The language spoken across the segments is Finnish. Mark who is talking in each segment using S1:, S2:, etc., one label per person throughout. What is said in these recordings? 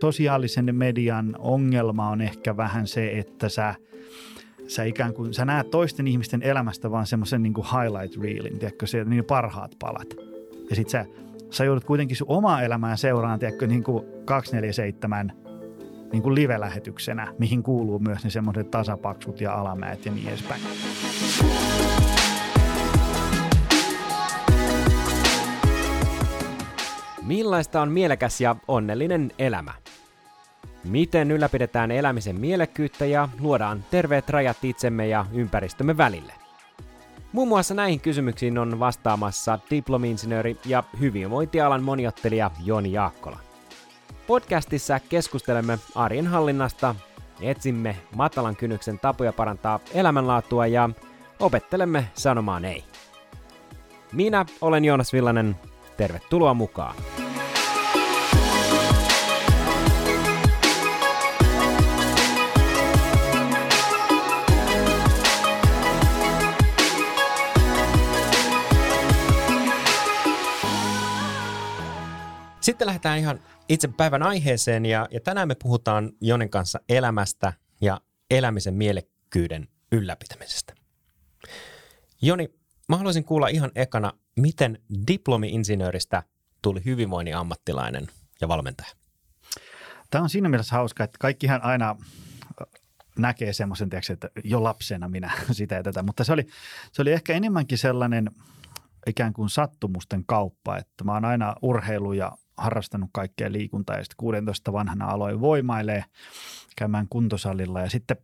S1: Sosiaalisen median ongelma on ehkä vähän se, että sä, sä ikään kuin, sä näet toisten ihmisten elämästä vaan semmoisen niin highlight reelin, tiedätkö, se, niin parhaat palat. Ja sit sä, sä joudut kuitenkin sun omaa elämää seuraan, tiedätkö, niin kuin 247 niin kuin live-lähetyksenä, mihin kuuluu myös ne semmoiset tasapaksut ja alamäet ja niin edespäin.
S2: Millaista on mielekäs ja onnellinen elämä? Miten ylläpidetään elämisen mielekkyyttä ja luodaan terveet rajat itsemme ja ympäristömme välille? Muun muassa näihin kysymyksiin on vastaamassa diplomi-insinööri ja hyvinvointialan moniottelija Joni Jaakkola. Podcastissa keskustelemme arjen hallinnasta, etsimme matalan kynnyksen tapoja parantaa elämänlaatua ja opettelemme sanomaan ei. Minä olen Joonas Villanen, tervetuloa mukaan! Sitten lähdetään ihan itse päivän aiheeseen ja, ja tänään me puhutaan Jonen kanssa elämästä ja elämisen mielekkyyden ylläpitämisestä. Joni, mä haluaisin kuulla ihan ekana, miten diplomi-insinööristä tuli hyvinvoinnin ammattilainen ja valmentaja?
S1: Tämä on siinä mielessä hauska, että kaikkihan aina näkee semmoisen, että jo lapsena minä sitä ja tätä, mutta se oli, se oli ehkä enemmänkin sellainen ikään kuin sattumusten kauppa, että mä oon aina urheilu ja harrastanut kaikkea liikuntaa ja sitten 16 vanhana aloin voimailee käymään kuntosalilla. Ja sitten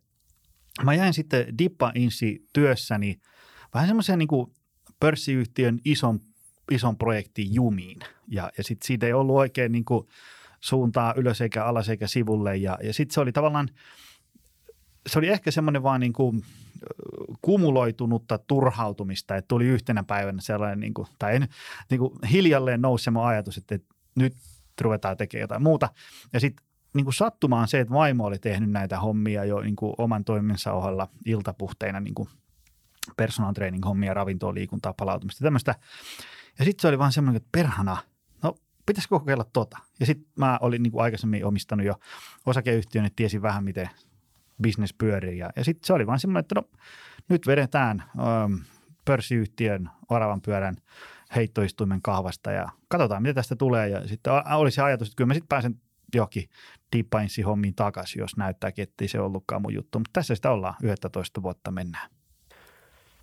S1: mä jäin sitten Dippa Insi työssäni vähän semmoisen niin pörssiyhtiön ison, ison projektin jumiin. Ja, ja sitten siitä ei ollut oikein niin kuin suuntaa ylös eikä alas eikä sivulle. Ja, ja sitten se oli tavallaan, se oli ehkä semmoinen vaan niin kuin kumuloitunutta turhautumista, että tuli yhtenä päivänä sellainen, niin kuin, tai en, niin kuin hiljalleen nousi semmoinen ajatus, että, että nyt ruvetaan tekemään jotain muuta. Ja sitten niin kuin sattumaan se, että vaimo oli tehnyt näitä hommia jo niin kuin oman toiminsa ohella iltapuhteina niin kuin personal training hommia, ravintoa, liikuntaa, palautumista tämmöistä. Ja sitten se oli vaan semmoinen, että perhana, no pitäisikö kokeilla tota. Ja sitten mä olin niin kuin aikaisemmin omistanut jo osakeyhtiön, että tiesin vähän miten business pyörii. Ja, ja sitten se oli vaan semmoinen, että no nyt vedetään ähm, pörssiyhtiön oravan pyörän heittoistuimen kahvasta ja katsotaan, mitä tästä tulee. Ja sitten oli se ajatus, että kyllä mä sitten pääsen johonkin Deep hommiin takaisin, jos näyttääkin, että ei se ollutkaan mun juttu. Mutta tässä sitä ollaan, 11 vuotta mennään.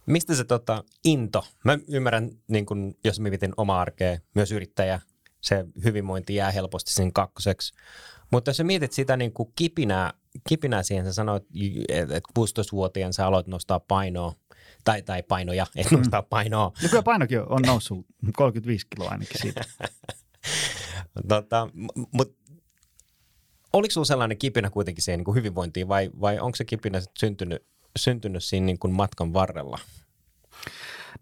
S2: Mistä se tota, into? Mä ymmärrän, niin kun, jos mietin omaa arkea, myös yrittäjä, se hyvinvointi jää helposti sen kakkoseksi. Mutta jos sä mietit sitä niin kipinää, kipinää siihen, sä sanoit, että 16-vuotiaan sä aloit nostaa painoa, tai, tai painoja, et mm. nostaa painoa.
S1: No kyllä painokin on noussut 35 kiloa ainakin siitä.
S2: tota, mutta oliko sinulla sellainen kipinä kuitenkin siihen niin kuin hyvinvointiin vai, vai onko se kipinä syntynyt, syntynyt siinä niin kuin matkan varrella?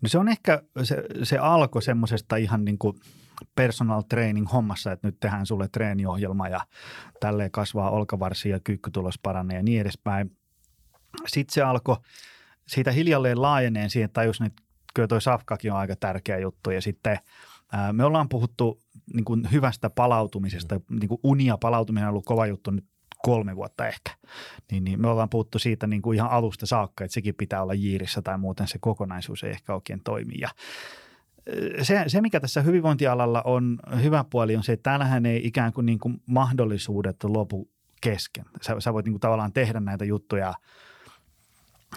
S1: No se on ehkä, se, se alkoi semmoisesta ihan niin kuin personal training hommassa, että nyt tehdään sulle treeniohjelma ja tälleen kasvaa olkavarsi ja kyykkytulos paranee ja niin edespäin. Sitten se alkoi siitä hiljalleen laajeneen siihen, että tajusin, että kyllä toi safkakin on aika tärkeä juttu ja sitten ää, me ollaan puhuttu niin kuin hyvästä palautumisesta, niin kuin unia palautuminen on ollut kova juttu nyt kolme vuotta ehkä, niin, niin me ollaan puhuttu siitä niin kuin ihan alusta saakka, että sekin pitää olla jiirissä tai muuten se kokonaisuus ei ehkä oikein toimi. Ja se, se, mikä tässä hyvinvointialalla on hyvä puoli, on se, että täällähän ei ikään kuin, niin kuin mahdollisuudet lopu kesken. Sä, sä voit niin kuin tavallaan tehdä näitä juttuja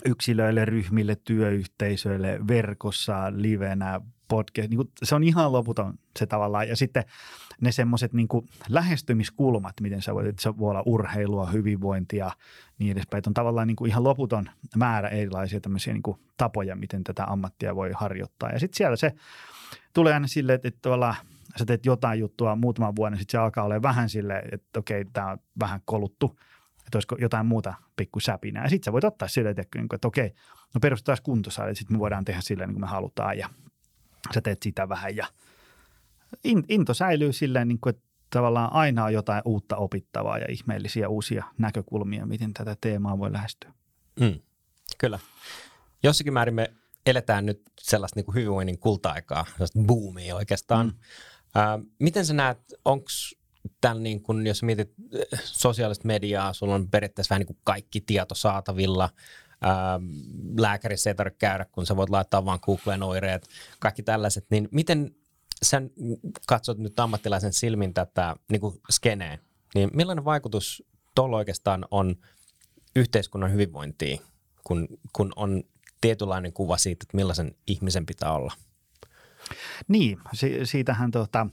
S1: yksilöille, ryhmille, työyhteisöille, verkossa, livenä, podcast. Niin kuin, se on ihan loputon se tavallaan. Ja sitten ne semmoiset niin lähestymiskulmat, miten sä voit, että se voi olla urheilua, hyvinvointia niin edespäin. Että on tavallaan niin kuin ihan loputon määrä erilaisia tämmöisiä niin kuin tapoja, miten tätä ammattia voi harjoittaa. Ja sitten siellä se tulee aina silleen, että, että tavallaan sä teet jotain juttua muutaman vuoden, sitten se alkaa olla vähän silleen, että okei, tämä on vähän koluttu – että olisiko jotain muuta pikku säpinää. Ja sitten sä voit ottaa silleen, että, että okei, no perustetaan kuntosali, sitten me voidaan tehdä silleen niin kuin me halutaan ja sä teet sitä vähän ja into säilyy silleen, niin kuin, että tavallaan aina on jotain uutta opittavaa ja ihmeellisiä uusia näkökulmia, miten tätä teemaa voi lähestyä.
S2: Mm, kyllä. Jossakin määrin me eletään nyt sellaista niin kuin hyvinvoinnin kulta-aikaa, sellaista boomia oikeastaan. Mm. Ää, miten sä näet, onko tämän niin kun, jos mietit äh, sosiaalista mediaa, sulla on periaatteessa vähän niin kuin kaikki tieto saatavilla, Ähm, lääkärissä ei tarvitse käydä, kun sä voit laittaa vaan Googleen oireet, kaikki tällaiset, niin miten sä katsot nyt ammattilaisen silmin tätä niin kuin skeneen, niin millainen vaikutus tuolla oikeastaan on yhteiskunnan hyvinvointiin, kun, kun on tietynlainen kuva siitä, että millaisen ihmisen pitää olla?
S1: Niin, si- siitähän tota,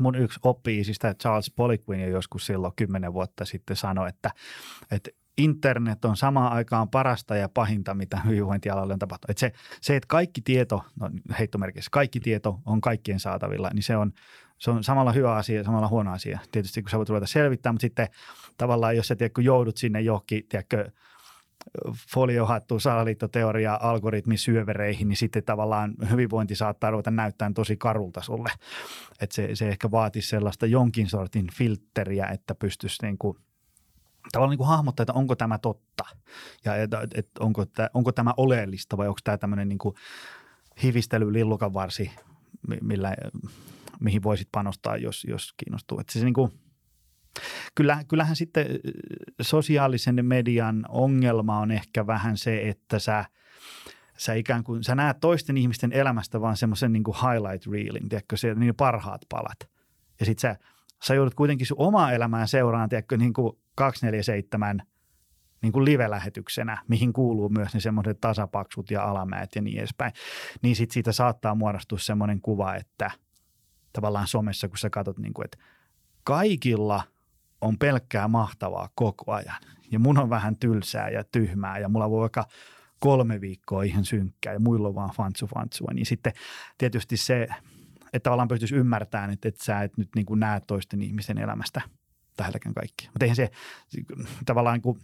S1: mun yksi oppi, siis Charles Poliquin jo joskus silloin kymmenen vuotta sitten sanoi, että, että internet on samaan aikaan parasta ja pahinta, mitä hyvinvointialalle on tapahtunut. Että se, se, että kaikki tieto, no heittomerkissä, kaikki tieto on kaikkien saatavilla, niin se on, se on samalla hyvä asia, samalla huono asia. Tietysti kun sä voit ruveta selvittämään, mutta sitten tavallaan jos sä tiedät, kun joudut sinne johonkin, tiedätkö, foliohattu, salaliittoteoria, algoritmisyövereihin, niin sitten tavallaan hyvinvointi saattaa ruveta näyttämään tosi karulta sulle. Että se, se ehkä vaatisi sellaista jonkin sortin filtteriä, että pystyisi niin kuin – tavallaan niin hahmottaa, että onko tämä totta ja että, että onko, tämä, onko tämä oleellista vai onko tämä tämmöinen niin kuin hivistely lillukan varsi, millä, mihin voisit panostaa, jos, jos kiinnostuu. Että se niin kuin, kyllä, kyllähän sitten sosiaalisen median ongelma on ehkä vähän se, että sä, sä ikään kuin, sä näet toisten ihmisten elämästä vaan semmoisen niin highlight reelin, tiedätkö, se, niin parhaat palat. Ja sitten sä, sä joudut kuitenkin sun omaa elämää seuraan, tiedätkö, niin kuin 247 niin kuin live-lähetyksenä, mihin kuuluu myös ne semmoiset tasapaksut ja alamäet ja niin edespäin, niin sit siitä saattaa muodostua semmoinen kuva, että tavallaan somessa, kun sä katsot, niin kuin, että kaikilla on pelkkää mahtavaa koko ajan. Ja mun on vähän tylsää ja tyhmää ja mulla voi vaikka kolme viikkoa ihan synkkää ja muilla on vaan fantsu fantsua. Niin sitten tietysti se, että tavallaan pystyisi ymmärtämään, että, että sä et nyt niin kuin näe toisten ihmisten elämästä – lähelläkään kaikki. Mutta eihän se tavallaan kuin,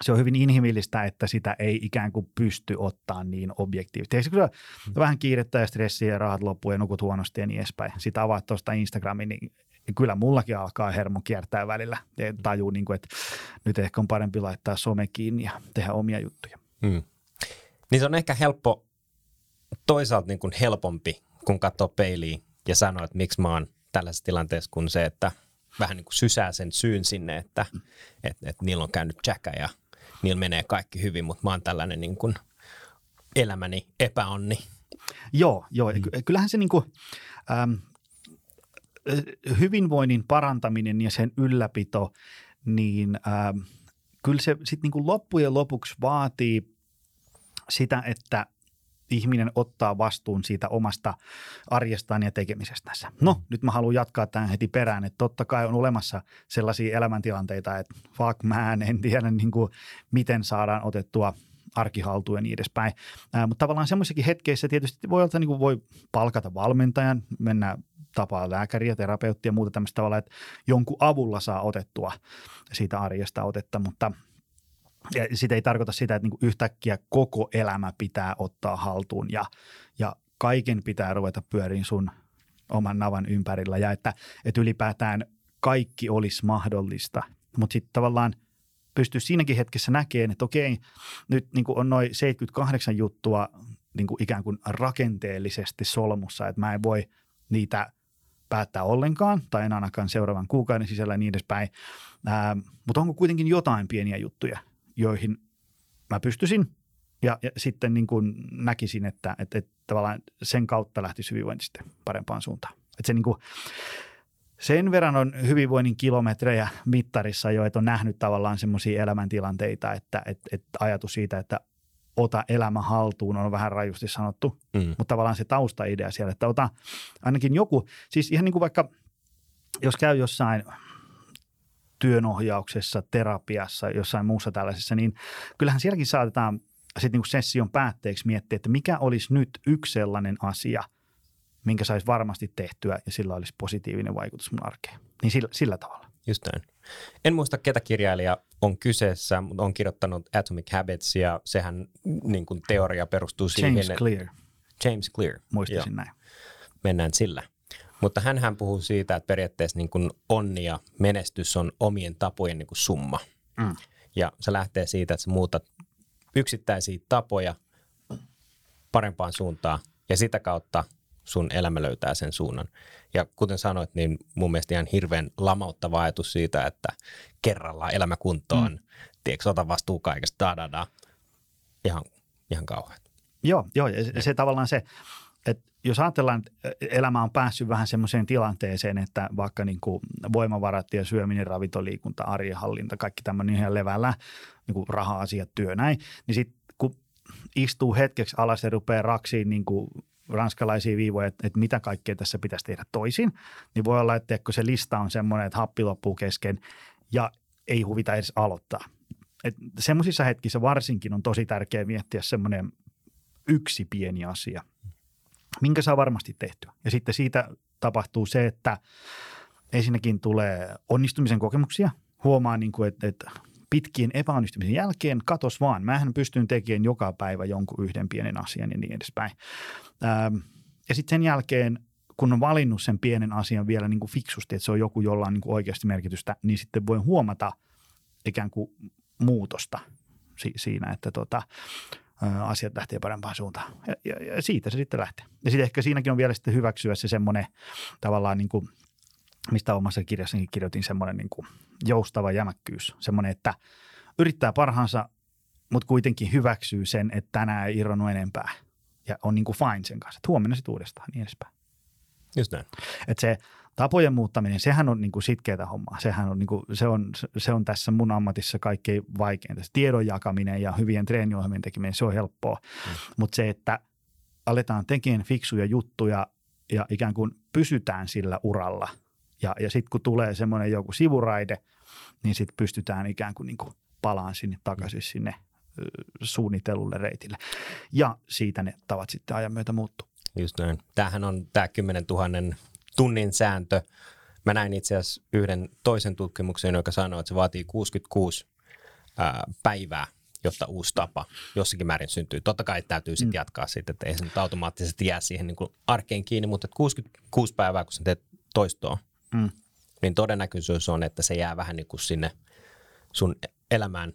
S1: se on hyvin inhimillistä, että sitä ei ikään kuin pysty ottaa niin objektiivisesti. kun se on hmm. vähän kiirettä ja stressiä ja rahat loppuu ja nukut huonosti ja niin edespäin. Sitä avaat tuosta Instagramin, niin kyllä mullakin alkaa hermo kiertää välillä. Ja tajuu, niin kuin, että nyt ehkä on parempi laittaa some kiinni ja tehdä omia juttuja. Hmm.
S2: Niin se on ehkä helppo, toisaalta niin kuin helpompi, kun katsoo peiliin ja sanoo, että miksi mä oon tällaisessa tilanteessa, kuin se, että – vähän niin kuin sysää sen syyn sinne, että mm. et, et niillä on käynyt jäkä ja niillä menee kaikki hyvin, mutta mä oon tällainen niin kuin elämäni epäonni.
S1: Joo, joo. Mm. Kyllähän se niin kuin, ähm, hyvinvoinnin parantaminen ja sen ylläpito, niin ähm, kyllä se sitten niin loppujen lopuksi vaatii sitä, että ihminen ottaa vastuun siitä omasta arjestaan ja tekemisestänsä. No, nyt mä haluan jatkaa tämän heti perään, että totta kai on olemassa sellaisia elämäntilanteita, että fuck man, en tiedä niin kuin, miten saadaan otettua arkihaltuun ja niin edespäin. Ää, mutta tavallaan semmoisessakin hetkeissä tietysti voi, olla, niin kuin voi palkata valmentajan, mennä tapaa lääkäriä, terapeuttia ja muuta tämmöistä tavalla, että jonkun avulla saa otettua siitä arjesta otetta, mutta – ja sitä ei tarkoita sitä, että niin yhtäkkiä koko elämä pitää ottaa haltuun ja, ja kaiken pitää ruveta pyöriin sun oman navan ympärillä ja että, että ylipäätään kaikki olisi mahdollista. Mutta sitten tavallaan pystyy siinäkin hetkessä näkemään, että okei, nyt niin on noin 78 juttua niin kuin ikään kuin rakenteellisesti solmussa, että mä en voi niitä päättää ollenkaan tai en ainakaan seuraavan kuukauden sisällä ja niin edespäin. Ää, mutta onko kuitenkin jotain pieniä juttuja, joihin mä pystyisin ja, ja sitten niin kuin näkisin, että, että, että tavallaan sen kautta lähtisi hyvinvointi sitten parempaan suuntaan. Että se niin kuin, sen verran on hyvinvoinnin kilometrejä mittarissa jo, että on nähnyt tavallaan semmoisia elämäntilanteita, että, että, että ajatus siitä, että ota elämä haltuun on vähän rajusti sanottu, mm. mutta tavallaan se taustaidea siellä, että ota ainakin joku, siis ihan niin kuin vaikka jos käy jossain – työnohjauksessa, terapiassa, jossain muussa tällaisessa, niin kyllähän sielläkin saatetaan sitten niin session päätteeksi miettiä, että mikä olisi nyt yksi sellainen asia, minkä saisi varmasti tehtyä ja sillä olisi positiivinen vaikutus mun arkeen. Niin sillä, sillä tavalla.
S2: Just näin. En muista, ketä kirjailija on kyseessä, mutta on kirjoittanut Atomic Habits ja sehän niin kuin teoria perustuu
S1: James
S2: siihen.
S1: Clear.
S2: James Clear.
S1: Muistaisin Joo. näin.
S2: Mennään sillä. Mutta hän puhuu siitä, että periaatteessa niin kuin onni ja menestys on omien tapojen niin kuin summa. Mm. Ja se lähtee siitä, että sä muutat yksittäisiä tapoja parempaan suuntaan ja sitä kautta sun elämä löytää sen suunnan. Ja kuten sanoit, niin mun mielestä ihan hirveän lamauttava ajatus siitä, että kerrallaan elämä kuntoon, mm. tiedätkö, ota vastuu kaikesta, da, da, da. Ihan, ihan kauhean.
S1: Joo, joo, ja se, se tavallaan se, että jos ajatellaan, että elämä on päässyt vähän semmoiseen tilanteeseen, että vaikka niin kuin voimavarat ja syöminen, ravintoliikunta, arjen hallinta, kaikki tämmöinen ihan levällä, niin kuin raha-asiat, työ näin, niin sitten kun istuu hetkeksi alas ja rupeaa raksiin niin kuin ranskalaisia viivoja, että, että mitä kaikkea tässä pitäisi tehdä toisin, niin voi olla, että kun se lista on semmoinen, että happi loppuu kesken ja ei huvita edes aloittaa. semmoisissa hetkissä varsinkin on tosi tärkeää miettiä semmoinen yksi pieni asia, minkä saa varmasti tehtyä. Ja sitten siitä tapahtuu se, että ensinnäkin tulee onnistumisen kokemuksia. Huomaa, niin kuin, että, että pitkien epäonnistumisen jälkeen katos vaan. Mähän pystyn tekemään joka päivä jonkun yhden pienen asian ja niin edespäin. Ähm, ja sitten sen jälkeen, kun on valinnut sen pienen asian vielä niin kuin fiksusti, että se on joku, jolla on niin kuin oikeasti merkitystä, niin sitten voi huomata ikään kuin muutosta siinä, että tota, asiat lähtee parempaan suuntaan. Ja, ja, ja siitä se sitten lähtee. Ja sitten ehkä siinäkin on vielä sitten hyväksyä se semmoinen tavallaan niin kuin, mistä omassa kirjassakin kirjoitin semmoinen niin kuin joustava jämäkkyys. Semmoinen, että yrittää parhaansa, mutta kuitenkin hyväksyy sen, että tänään ei irronnut enempää. Ja on niin kuin fine sen kanssa, että huomenna sitten uudestaan niin edespäin.
S2: Just näin.
S1: Että se tapojen muuttaminen, sehän on niin kuin sitkeätä hommaa. Sehän on, niin kuin, se, on, se on tässä mun ammatissa kaikkein vaikeinta. Tiedon jakaminen ja hyvien treeniohjelmien tekeminen, se on helppoa. Mm. Mutta se, että aletaan tekemään fiksuja juttuja ja ikään kuin pysytään sillä uralla. Ja, ja sitten kun tulee semmoinen joku sivuraide, niin sitten pystytään ikään kuin, niin kuin palaan sinne takaisin sinne suunnitelulle reitille. Ja siitä ne tavat sitten ajan myötä muuttuu.
S2: Just näin. Tämähän on tämä 10 000 tunnin sääntö. Mä näin itse asiassa yhden toisen tutkimuksen, joka sanoo, että se vaatii 66 ää, päivää, jotta uusi tapa jossakin määrin syntyy. Totta kai täytyy sitten mm. jatkaa sitten, että ei se nyt automaattisesti jää siihen niin kuin arkeen kiinni, mutta 66 päivää, kun sä teet toistoa, mm. niin todennäköisyys on, että se jää vähän niin kuin sinne sun elämään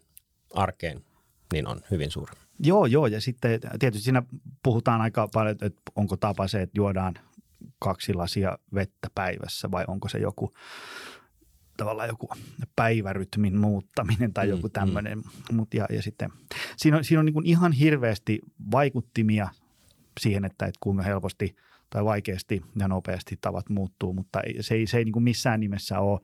S2: arkeen, niin on hyvin suuri.
S1: Joo, joo, ja sitten tietysti siinä puhutaan aika paljon, että onko tapa se, että juodaan kaksi lasia vettä päivässä vai onko se joku tavallaan joku päivärytmin muuttaminen tai mm, joku tämmöinen. Mm. Mut ja, ja sitten siinä on, siinä on niin ihan hirveästi vaikuttimia siihen, että, että kuinka helposti tai vaikeasti ja nopeasti tavat muuttuu, mutta se ei, se ei niin kuin missään nimessä ole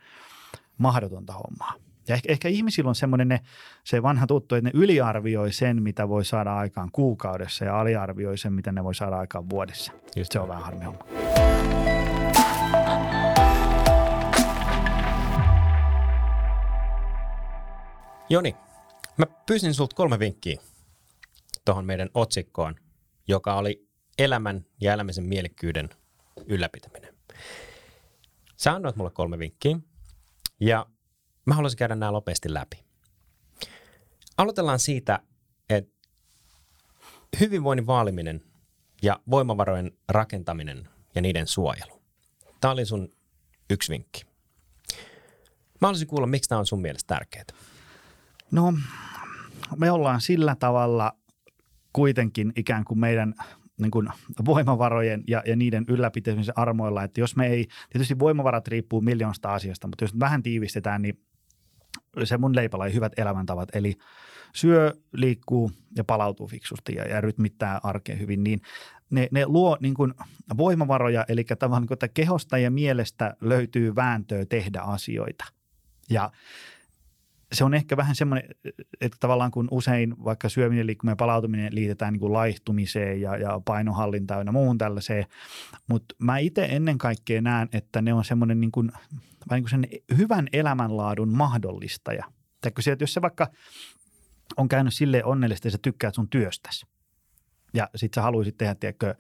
S1: mahdotonta hommaa. Ja ehkä, ehkä ihmisillä on semmoinen ne, se vanha tuttu, että ne yliarvioi sen, mitä voi saada aikaan kuukaudessa ja aliarvioi sen, mitä ne voi saada aikaan vuodessa. Just se on vähän harmi homma.
S2: Joni, mä pyysin sulta kolme vinkkiä tuohon meidän otsikkoon, joka oli elämän ja elämisen mielekkyyden ylläpitäminen. Sä annoit mulle kolme vinkkiä ja Mä haluaisin käydä nämä nopeasti läpi. Aloitellaan siitä, että hyvinvoinnin vaaliminen ja voimavarojen rakentaminen ja niiden suojelu. Tämä oli sun yksi vinkki. Mä haluaisin kuulla, miksi tämä on sun mielestä tärkeää.
S1: No, me ollaan sillä tavalla kuitenkin ikään kuin meidän niin kuin voimavarojen ja, ja niiden ylläpitämisen armoilla, että jos me ei, tietysti voimavarat riippuu miljoonasta asiasta, mutta jos vähän tiivistetään, niin se mun leipälaji hyvät elämäntavat, eli syö, liikkuu ja palautuu fiksusti ja, ja rytmittää arkeen hyvin, niin ne, ne luo niin kuin voimavaroja, eli tavallaan niin että kehosta ja mielestä löytyy vääntöä tehdä asioita. Ja se on ehkä vähän semmoinen, että tavallaan kun usein vaikka syöminen, liikkuminen ja palautuminen liitetään niin kuin laihtumiseen ja, ja painohallintaan ja muuhun tällaiseen, mutta mä itse ennen kaikkea näen, että ne on semmoinen niin kuin, niin kuin sen hyvän elämänlaadun mahdollistaja. Tai sieltä, jos se vaikka on käynyt silleen onnellisesti ja sä tykkäät sun työstäsi ja sit sä haluaisit tehdä, tiedätkö,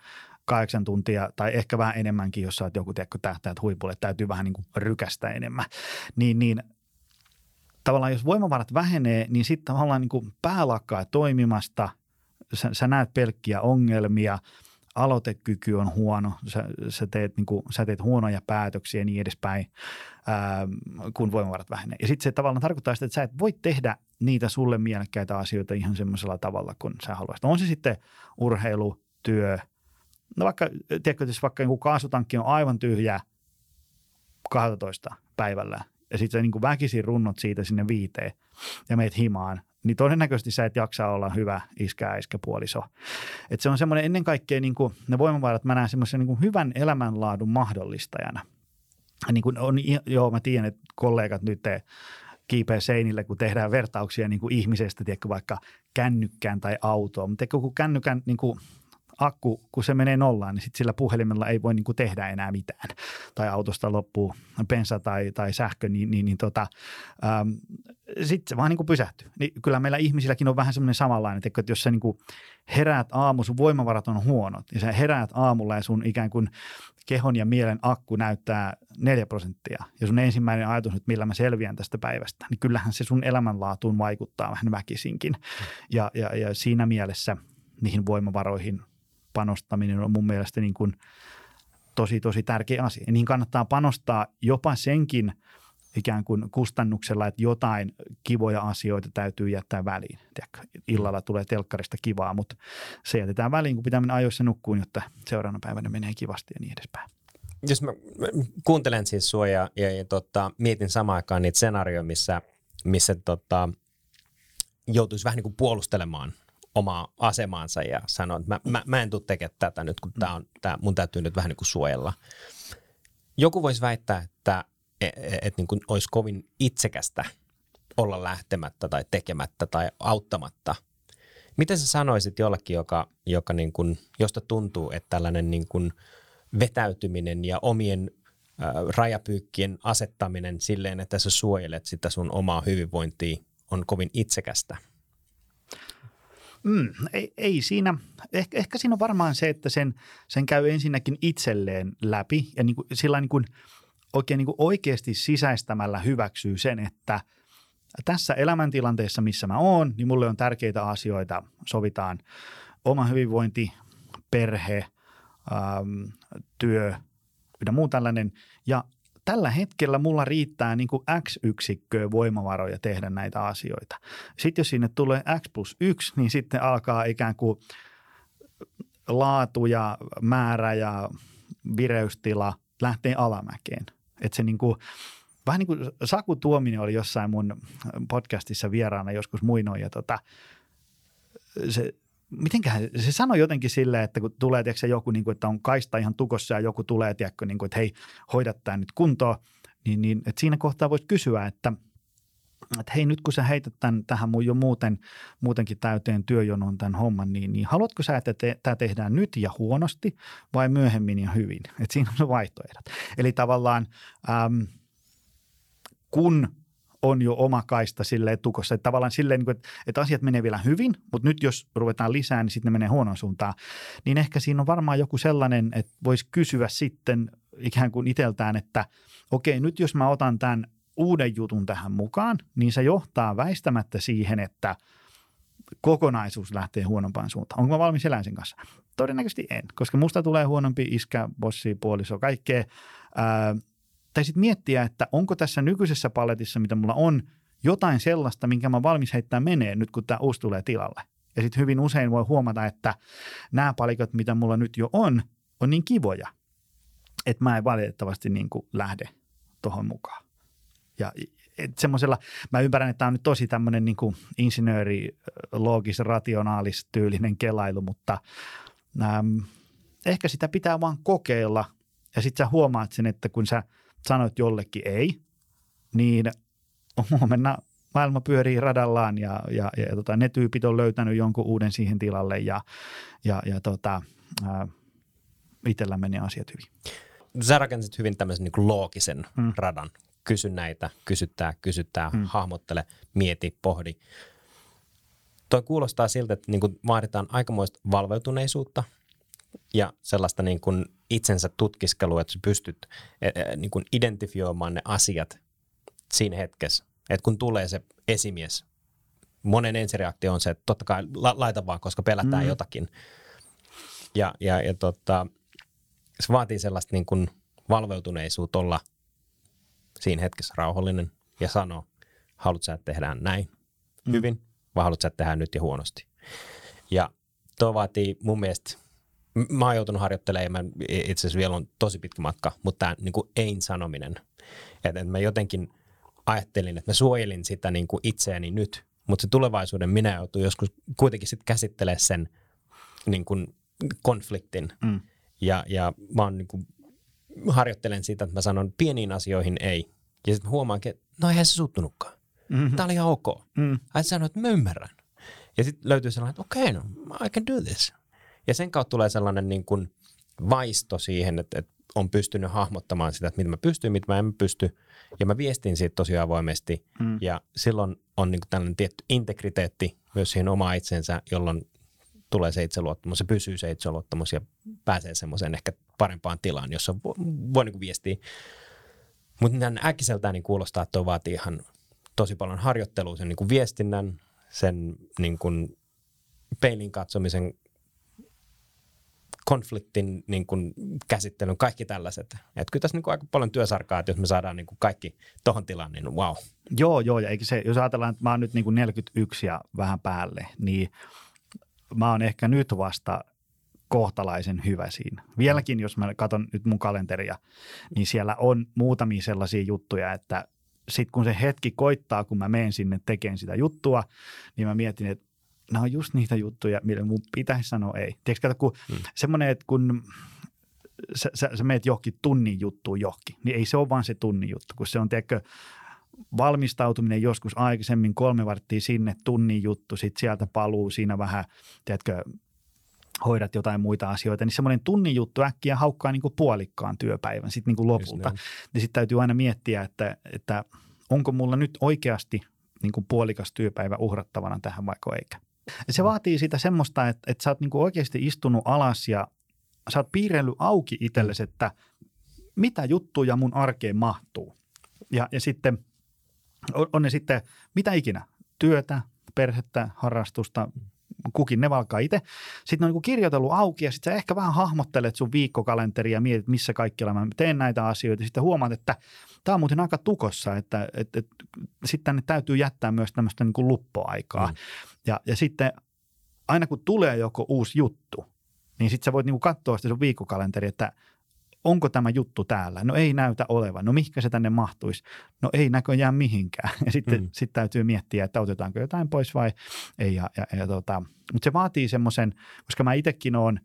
S1: kahdeksan tuntia tai ehkä vähän enemmänkin, jos sä oot joku, tiedätkö, tähtäät huipulle, täytyy vähän niin kuin rykästä enemmän, niin, niin – tavallaan jos voimavarat vähenee, niin sitten tavallaan niin kuin pää lakkaa toimimasta, sä, sä näet pelkkiä ongelmia, aloitekyky on huono, sä, sä, teet, niin kuin, sä teet huonoja päätöksiä ja niin edespäin, ää, kun voimavarat vähenee. Ja sitten se tavallaan tarkoittaa sitä, että sä et voi tehdä niitä sulle mielekkäitä asioita ihan semmoisella tavalla, kun sä haluaisit. On se sitten urheilu, työ, no vaikka, tiedätkö, jos vaikka niin kaasutankki on aivan tyhjä 12 päivällä ja sitten sä niin kuin väkisin runnot siitä sinne viiteen ja meet himaan, niin todennäköisesti sä et jaksa olla hyvä iskä iskä puoliso. Et se on semmoinen ennen kaikkea niin kuin, ne voimavarat mä näen semmoisen niin hyvän elämänlaadun mahdollistajana. Niin kuin on, joo, mä tiedän, että kollegat nyt te kiipeä seinille, kun tehdään vertauksia niin kuin ihmisestä, tiedätkö, vaikka kännykkään tai autoon. Mutta kun kännykän niin kuin akku, kun se menee nollaan, niin sit sillä puhelimella ei voi niin kuin tehdä enää mitään. Tai autosta loppuu bensa tai, tai sähkö, niin, niin, niin tota, ähm, sitten se vaan niin kuin pysähtyy. Niin kyllä meillä ihmisilläkin on vähän semmoinen samanlainen, että jos sä niin kuin heräät aamu, sun voimavarat on huonot, ja sä heräät aamulla ja sun ikään kuin kehon ja mielen akku näyttää 4 prosenttia, ja sun ensimmäinen ajatus että millä mä selviän tästä päivästä, niin kyllähän se sun elämänlaatuun vaikuttaa vähän väkisinkin. Ja, ja, ja siinä mielessä niihin voimavaroihin panostaminen on mun mielestä niin kuin tosi, tosi tärkeä asia. Ja niin kannattaa panostaa jopa senkin ikään kuin kustannuksella, että jotain kivoja asioita täytyy jättää väliin. Tiedätkö, illalla tulee telkkarista kivaa, mutta se jätetään väliin, kun pitää mennä ajoissa nukkuun, jotta seuraavana päivänä menee kivasti ja niin edespäin.
S2: Jos mä, kuuntelen siis sua ja, ja, ja tota, mietin samaan aikaan niitä scenarioja, missä, missä tota, joutuisi vähän niin kuin puolustelemaan omaa asemaansa ja sanoo, että mä, mä, mä en tule tekemään tätä nyt, kun tää on, tää, mun täytyy nyt vähän niin kuin suojella. Joku voisi väittää, että et, et, et niin kuin olisi kovin itsekästä olla lähtemättä tai tekemättä tai auttamatta. Miten sä sanoisit jollekin, joka, joka niin kuin, josta tuntuu, että tällainen niin kuin vetäytyminen ja omien äh, rajapyykkien asettaminen silleen, että sä suojelet sitä sun omaa hyvinvointia, on kovin itsekästä –
S1: Mm, ei, ei siinä. Ehkä, ehkä siinä on varmaan se, että sen, sen käy ensinnäkin itselleen läpi ja niin kuin, sillä niin kuin, oikein niin kuin oikeasti sisäistämällä hyväksyy sen, että tässä elämäntilanteessa, missä mä oon, niin mulle on tärkeitä asioita. Sovitaan oma hyvinvointi, perhe, ähm, työ ja muu tällainen. Ja tällä hetkellä mulla riittää niin kuin X yksikköä voimavaroja tehdä näitä asioita. Sitten jos sinne tulee X plus 1, niin sitten alkaa ikään kuin laatu ja määrä ja vireystila lähtee alamäkeen. Että se niin kuin, vähän niin kuin Saku Tuominen oli jossain mun podcastissa vieraana joskus muinoin ja tota, se mitenköhän se sanoi jotenkin silleen, että kun tulee tiedätkö, joku, niin kuin, että on kaista ihan tukossa ja joku tulee, tiedätkö, niin kuin, että hei, hoida tämä nyt kuntoon, niin, niin että siinä kohtaa voisi kysyä, että, että hei nyt kun sä heität tämän, tähän mun jo muuten, muutenkin täyteen työjonon tämän homman, niin, niin haluatko sä, että te, tämä tehdään nyt ja huonosti vai myöhemmin ja hyvin? Että siinä on vaihtoehdot. Eli tavallaan äm, kun on jo oma kaista silleen tukossa. Että tavallaan silleen, niin että, että asiat menee vielä hyvin, mutta nyt jos ruvetaan lisää, niin sitten ne menee huonoon suuntaan. Niin ehkä siinä on varmaan joku sellainen, että voisi kysyä sitten ikään kuin iteltään, että okei, nyt jos mä otan tämän uuden jutun tähän mukaan, niin se johtaa väistämättä siihen, että kokonaisuus lähtee huonompaan suuntaan. Onko mä valmis elämään sen kanssa? Todennäköisesti en, koska musta tulee huonompi iskä, bossi, puoliso, kaikkea. Tai sitten miettiä, että onko tässä nykyisessä paletissa, mitä mulla on, jotain sellaista, minkä mä valmis heittää menee nyt, kun tämä uusi tulee tilalle. Ja sitten hyvin usein voi huomata, että nämä palikat, mitä mulla nyt jo on, on niin kivoja, että mä en valitettavasti niin kuin lähde tuohon mukaan. Ja semmoisella, mä ymmärrän, että tämä on nyt tosi tämmöinen niin kuin insinööri, loogis, rationaalis tyylinen kelailu, mutta ähm, ehkä sitä pitää vaan kokeilla ja sitten sä huomaat sen, että kun sä – sanoit jollekin ei, niin huomenna maailma pyörii radallaan ja, ja, ja tota, ne tyypit on löytänyt jonkun uuden siihen tilalle ja, ja, ja tota, ää, itsellä meni asiat hyvin.
S2: Sä rakensit hyvin tämmöisen niin loogisen hmm. radan. Kysy näitä, kysyttää, kysyttää, hmm. hahmottele, mieti, pohdi. Toi kuulostaa siltä, että niin vaaditaan aikamoista valveutuneisuutta ja sellaista niin kuin itsensä tutkiskelua, että sä pystyt e, e, niin kuin identifioimaan ne asiat siinä hetkessä. Että kun tulee se esimies, monen ensireaktio on se, että totta kai la, laita vaan, koska pelätään mm. jotakin. Ja, ja, ja tota, se vaatii sellaista niin kuin valveutuneisuutta olla siinä hetkessä rauhallinen ja sanoa, haluat sä, että tehdään näin mm. hyvin, vai haluat sä, että tehdään nyt ja huonosti. Ja tuo vaatii mun mielestä mä oon joutunut harjoittelemaan, itse asiassa vielä on tosi pitkä matka, mutta tämä niin ei-sanominen. Että et mä jotenkin ajattelin, että mä suojelin sitä niin kuin itseäni nyt, mutta se tulevaisuuden minä joutuu joskus kuitenkin sitten käsittelemään sen niin kuin konfliktin. Mm. Ja, ja mä oon niin kuin, harjoittelen sitä, että mä sanon pieniin asioihin ei. Ja sitten huomaankin, että no eihän se suuttunutkaan. Mm-hmm. Tämä oli ihan ok. Mm. Ai sanoa, että mä ymmärrän. Ja sitten löytyy sellainen, että okei, okay, no, I can do this. Ja sen kautta tulee sellainen niin kuin vaisto siihen, että, että on pystynyt hahmottamaan sitä, että mitä mä pystyn, mitä mä en pysty. Ja mä viestin siitä tosi avoimesti. Mm. Ja silloin on niin kuin tällainen tietty integriteetti myös siihen omaan itsensä, jolloin tulee se itseluottamus, se pysyy se itseluottamus ja pääsee semmoiseen ehkä parempaan tilaan, jossa voi, voi niin viestiä. Mutta äkkiseltään niin kuulostaa, että tuo vaatii ihan tosi paljon harjoittelua sen niin kuin viestinnän, sen niin kuin peilin katsomisen, konfliktin niin kuin käsittelyn, kaikki tällaiset. Että kyllä tässä niin kuin aika paljon työsarkaa, että jos me saadaan niin kuin kaikki tohon tilaan, niin wow.
S1: Joo, joo, ja eikä se, jos ajatellaan, että mä oon nyt niin kuin 41 ja vähän päälle, niin – mä oon ehkä nyt vasta kohtalaisen hyvä siinä. Vieläkin, jos mä katson nyt mun kalenteria, niin siellä on muutamia sellaisia juttuja, että sitten kun se hetki koittaa, kun mä menen sinne tekemään sitä juttua, niin mä mietin, että nämä on just niitä juttuja, millä mun pitäisi sanoa ei. Tiedätkö, kato, kun hmm. semmoinen, että kun sä, sä, sä meet johonkin tunnin juttuun johonkin, niin ei se ole vaan se tunnin juttu, kun se on, tiedätkö, valmistautuminen joskus aikaisemmin, kolme varttia sinne, tunnin juttu, sitten sieltä paluu siinä vähän, tiedätkö, hoidat jotain muita asioita, niin semmoinen tunnin juttu äkkiä haukkaa niin kuin puolikkaan työpäivän sitten niin kuin lopulta. Niin sitten täytyy aina miettiä, että, että onko mulla nyt oikeasti niin kuin puolikas työpäivä uhrattavana tähän vaikka eikä. Se vaatii sitä semmoista, että, että sä oot niin oikeasti istunut alas ja sä oot piirrellyt auki itsellesi, että mitä juttuja mun arkeen mahtuu. Ja, ja sitten – on, on ne sitten mitä ikinä, työtä, perhettä, harrastusta, kukin ne valkaa itse. Sitten on niin kirjoitellut auki ja sitten sä ehkä vähän hahmottelet sun viikkokalenteria ja mietit, missä kaikkialla mä teen näitä asioita. Sitten huomaat, että tämä on muuten aika tukossa, että, että, että sitten tänne täytyy jättää myös tämmöistä niin kuin luppoaikaa. Mm. Ja, ja sitten aina kun tulee joku uusi juttu, niin sitten sä voit niin kuin katsoa sitä sun viikkokalenteri, että – onko tämä juttu täällä? No ei näytä olevan. No mihinkä se tänne mahtuisi? No ei näköjään mihinkään. Ja sitten mm. sit täytyy miettiä, että otetaanko jotain pois vai ei. Ja, ja, ja tota, mutta se vaatii semmoisen, koska mä itsekin olen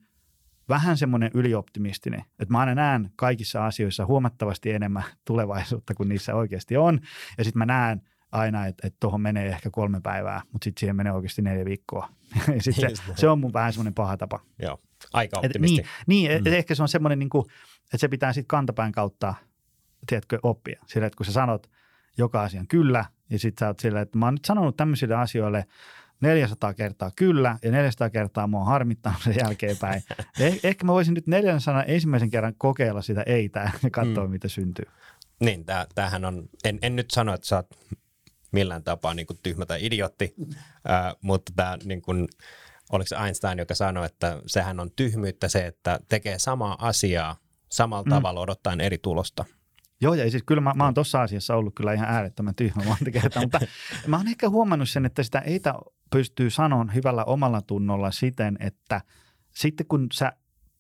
S1: vähän semmoinen ylioptimistinen, että mä aina näen kaikissa asioissa huomattavasti enemmän tulevaisuutta kuin niissä oikeasti on. Ja sitten mä näen aina, että tuohon menee ehkä kolme päivää, mutta sitten siihen menee oikeasti neljä viikkoa. ja sit se, se on mun vähän semmoinen paha tapa.
S2: Joo, aika optimisti.
S1: Et, niin, niin mm. ehkä se on semmoinen niin kuin, että se pitää sitten kantapään kautta, tiedätkö, oppia. Sillä, että kun sä sanot joka asian kyllä, ja sitten sä oot sillä, että mä oon nyt sanonut tämmöisille asioille 400 kertaa kyllä, ja 400 kertaa mua on harmittanut sen jälkeenpäin. Eh, ehkä mä voisin nyt 400 ensimmäisen kerran kokeilla sitä ei ja katsoa, mm. mitä syntyy.
S2: Niin, tämähän on, en, en nyt sano, että sä oot millään tapaa niin kuin tyhmä tai idiotti, äh, mutta tämä niin kuin, oliko se Einstein, joka sanoi, että sehän on tyhmyyttä se, että tekee samaa asiaa samalla mm. tavalla odottaen eri tulosta.
S1: Joo, ja siis kyllä mä, mä oon tuossa asiassa ollut kyllä ihan äärettömän tyhmä monta kertaa, mutta mä oon ehkä huomannut sen, että sitä ei pystyy sanomaan hyvällä omalla tunnolla siten, että sitten kun sä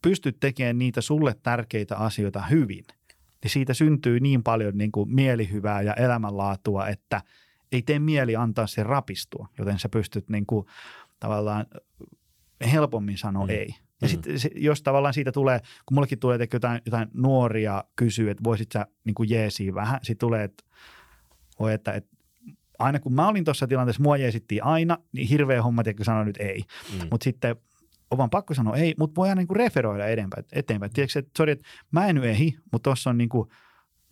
S1: pystyt tekemään niitä sulle tärkeitä asioita hyvin, niin siitä syntyy niin paljon niin kuin mielihyvää ja elämänlaatua, että ei tee mieli antaa sen rapistua, joten sä pystyt niin kuin, tavallaan helpommin sanoa mm. ei. Ja mm. sitten jos tavallaan siitä tulee, kun mullekin tulee että jotain, jotain nuoria kysyy, että voisit sä niin kuin jeesiä vähän, sitten tulee, että voi, että, että aina kun mä olin tuossa tilanteessa, mua jeesittiin aina, niin hirveä homma, että sanoa nyt ei. Mm. Mutta sitten on vaan pakko sanoa ei, mutta voi aina niin kuin referoida eteenpäin. eteenpäin. Tiedätkö, että sorry, että mä en ehi, mutta tuossa on niin kuin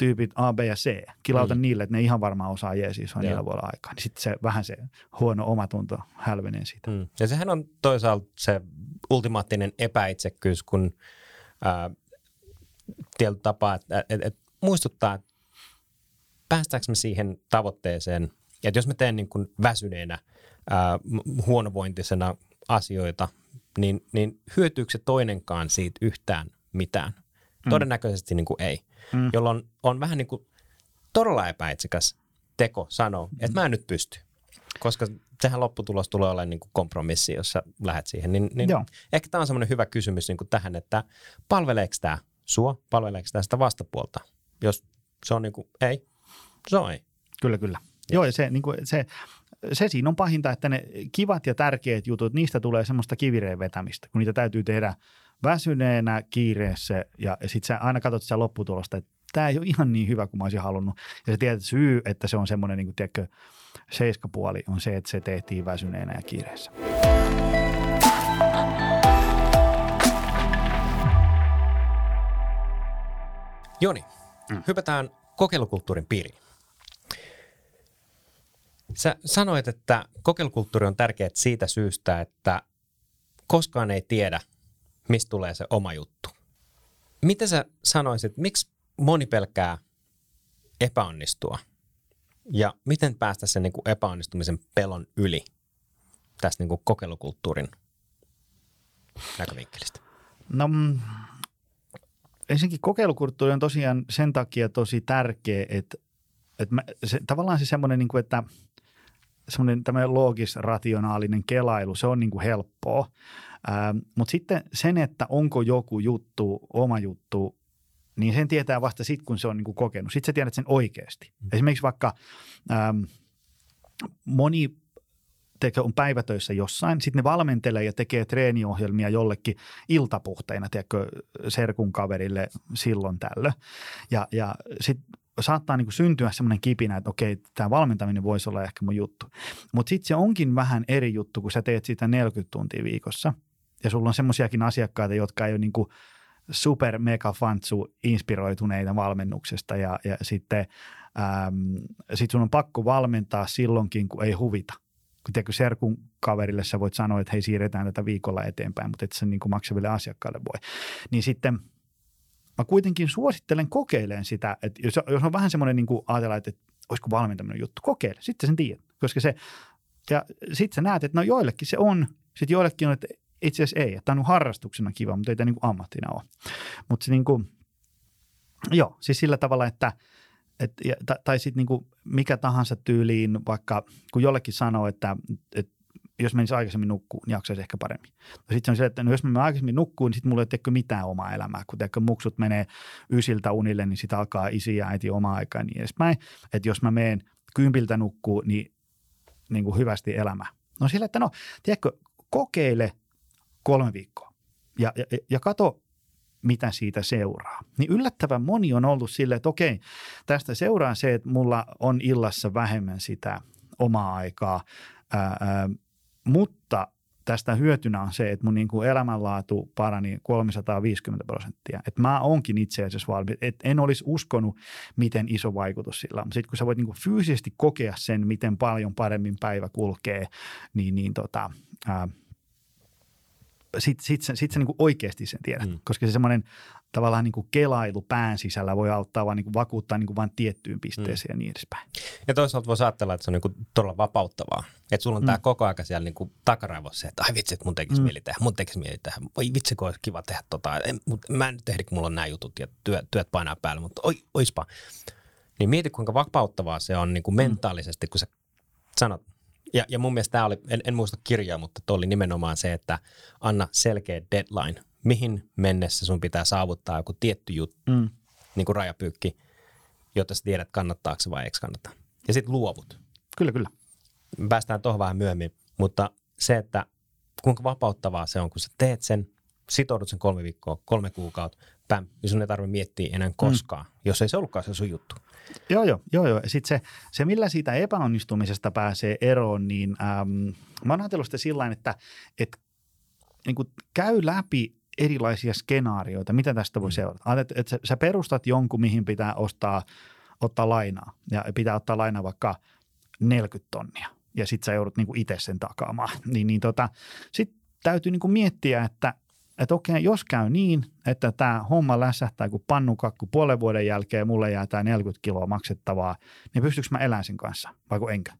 S1: tyypit A, B ja C. Kilauta mm. niille, että ne ihan varmaan osaa jeesiä, on niillä voi olla aikaa. Niin sitten se vähän se huono omatunto hälvenee siitä. Mm.
S2: Ja sehän on toisaalta se ultimaattinen epäitsekkyys, kun ää, tietyllä tapaa, että et, et muistuttaa, että päästäänkö me siihen tavoitteeseen, että jos mä teen niin kuin väsyneenä, ää, huonovointisena asioita, niin, niin hyötyykö se toinenkaan siitä yhtään mitään? Mm. Todennäköisesti niin kuin ei, mm. jolloin on vähän niin kuin todella epäitsekäs teko sanoa, että mä en nyt pysty. koska sehän lopputulos tulee olemaan niin kuin kompromissi, jos sä lähdet siihen. Niin, niin
S1: Joo.
S2: ehkä tämä on semmoinen hyvä kysymys niin kuin tähän, että palveleeko tämä sua, palveleeko tämä sitä vastapuolta? Jos se on niin kuin ei, se on ei.
S1: Kyllä, kyllä. Joo, ja se, niin kuin, se, se siinä on pahinta, että ne kivat ja tärkeät jutut, niistä tulee semmoista kivireen vetämistä, kun niitä täytyy tehdä väsyneenä, kiireessä ja, ja sitten sä aina katsot sitä lopputulosta, että tämä ei ole ihan niin hyvä kuin mä olisin halunnut. Ja sä tiedät, että syy, että se on semmoinen, niin kuin, tiedätkö, seiskapuoli on se, että se tehtiin väsyneenä ja kiireessä.
S2: Joni, mm. hypätään kokeilukulttuurin piiriin. Sä sanoit, että kokeilukulttuuri on tärkeää siitä syystä, että koskaan ei tiedä, mistä tulee se oma juttu. Mitä sä sanoisit, miksi moni pelkää epäonnistua? Ja miten päästä sen niin kuin epäonnistumisen pelon yli tästä niin kuin kokeilukulttuurin näkövinkkelistä?
S1: No mm, ensinnäkin kokeilukulttuuri on tosiaan sen takia tosi tärkeä, että, että mä, se, tavallaan se semmoinen, niin että semmoinen loogis-rationaalinen kelailu, se on niin kuin helppoa. Ähm, Mutta sitten sen, että onko joku juttu, oma juttu, niin sen tietää vasta sitten, kun se on niin kuin kokenut. Sitten sä tiedät sen oikeasti. Mm. Esimerkiksi vaikka ähm, moni tekee, on päivätöissä jossain, sitten ne valmentelee ja tekee treeniohjelmia jollekin iltapuhteina, tiedätkö, serkun kaverille silloin tällö. Ja, ja sitten saattaa niin kuin syntyä semmoinen kipinä, että okei, tämä valmentaminen voisi olla ehkä mun juttu. Mutta sitten se onkin vähän eri juttu, kun sä teet sitä 40 tuntia viikossa. Ja sulla on semmoisiakin asiakkaita, jotka ei ole niin kuin super mega fantsu inspiroituneita valmennuksesta ja, ja sitten äm, sit sun on pakko valmentaa silloinkin, kun ei huvita kun tiedätkö, serkun kaverille sä voit sanoa, että hei siirretään tätä viikolla eteenpäin, mutta et sen niin kuin maksaville asiakkaille voi. Niin sitten mä kuitenkin suosittelen kokeileen sitä, että jos, jos on vähän semmoinen niin ajatella, että olisiko valmentaminen juttu, kokeile, sitten sen tiedät. Koska se, ja sitten sä näet, että no joillekin se on, sitten joillekin on, että itse asiassa ei, tämä on harrastuksena kiva, mutta ei tämä niin kuin ammattina ole. Mutta se niin kuin, joo, siis sillä tavalla, että – et, ja, tai, sitten niinku mikä tahansa tyyliin, vaikka kun jollekin sanoo, että, että jos menisi aikaisemmin nukkuun, niin jaksaisi ehkä paremmin. No sitten se on se, että no jos menen aikaisemmin nukkuun, niin sitten mulla ei ole mitään omaa elämää. Kun teekö muksut menee ysiltä unille, niin sitten alkaa isi ja äiti omaa aikaa ja niin edespäin. Että jos mä menen kympiltä nukkuun, niin, niin kuin hyvästi elämä. No sillä, että no, tiedätkö, kokeile kolme viikkoa ja, ja, ja kato, mitä siitä seuraa. Niin yllättävän moni on ollut silleen, että okei, tästä seuraa se, että mulla on illassa vähemmän sitä omaa aikaa, ää, ää, mutta tästä hyötynä on se, että mun niin kuin elämänlaatu parani 350 prosenttia. Että mä onkin itse asiassa valmis, että en olisi uskonut, miten iso vaikutus sillä on. Sitten kun sä voit niin kuin fyysisesti kokea sen, miten paljon paremmin päivä kulkee, niin, niin tota, ää, sitten sit, sit, sit sä niin oikeasti sen tiedät, mm. koska se semmoinen tavallaan niin kuin kelailu pään sisällä voi auttaa vaan niin kuin vakuuttaa niin kuin vain tiettyyn pisteeseen mm. ja niin edespäin.
S2: Ja toisaalta voisi ajatella, että se on niin kuin todella vapauttavaa. Että sulla on mm. tämä koko aika siellä niin kuin takaraivossa, että ai vitsi, että mun tekisi mm. mieli tehdä, mun tekisi mieli tehdä. Voi vitsi, kun olisi kiva tehdä tota. En, mutta mä en nyt ehdi, kun mulla on nämä jutut ja työt, työt painaa päälle, mutta oi, oispa. Niin mieti, kuinka vapauttavaa se on niin kuin mentaalisesti, kun sä sanot, ja, ja mun mielestä tämä oli, en, en muista kirjaa, mutta tuo oli nimenomaan se, että anna selkeä deadline, mihin mennessä sun pitää saavuttaa joku tietty juttu, mm. niin kuin rajapyykki, jotta sä tiedät, kannattaako se vai eikö kannata. Ja sitten luovut.
S1: Kyllä, kyllä.
S2: Päästään tuohon vähän myöhemmin, mutta se, että kuinka vapauttavaa se on, kun sä teet sen, sitoudut sen kolme viikkoa, kolme kuukautta, päm, niin sun ei tarvitse miettiä enää koskaan, mm. jos ei se ollutkaan se sun juttu.
S1: Joo, joo, joo. joo. Sitten se, se, millä siitä epäonnistumisesta pääsee eroon, niin äm, mä oon ajatellut sitä sillä että, että niin kuin käy läpi erilaisia skenaarioita, mitä tästä voi mm. seurata. Ajattelet, että sä perustat jonkun, mihin pitää ostaa, ottaa lainaa ja pitää ottaa lainaa vaikka 40 tonnia ja sitten sä joudut niin itse sen takaamaan. Niin, niin tota, sitten täytyy niin kuin miettiä, että että okei, jos käy niin, että tämä homma lässähtää kuin pannukakku puolen vuoden jälkeen mulle jää tämä 40 kiloa maksettavaa, niin pystyykö mä elämään sen kanssa vai enkä?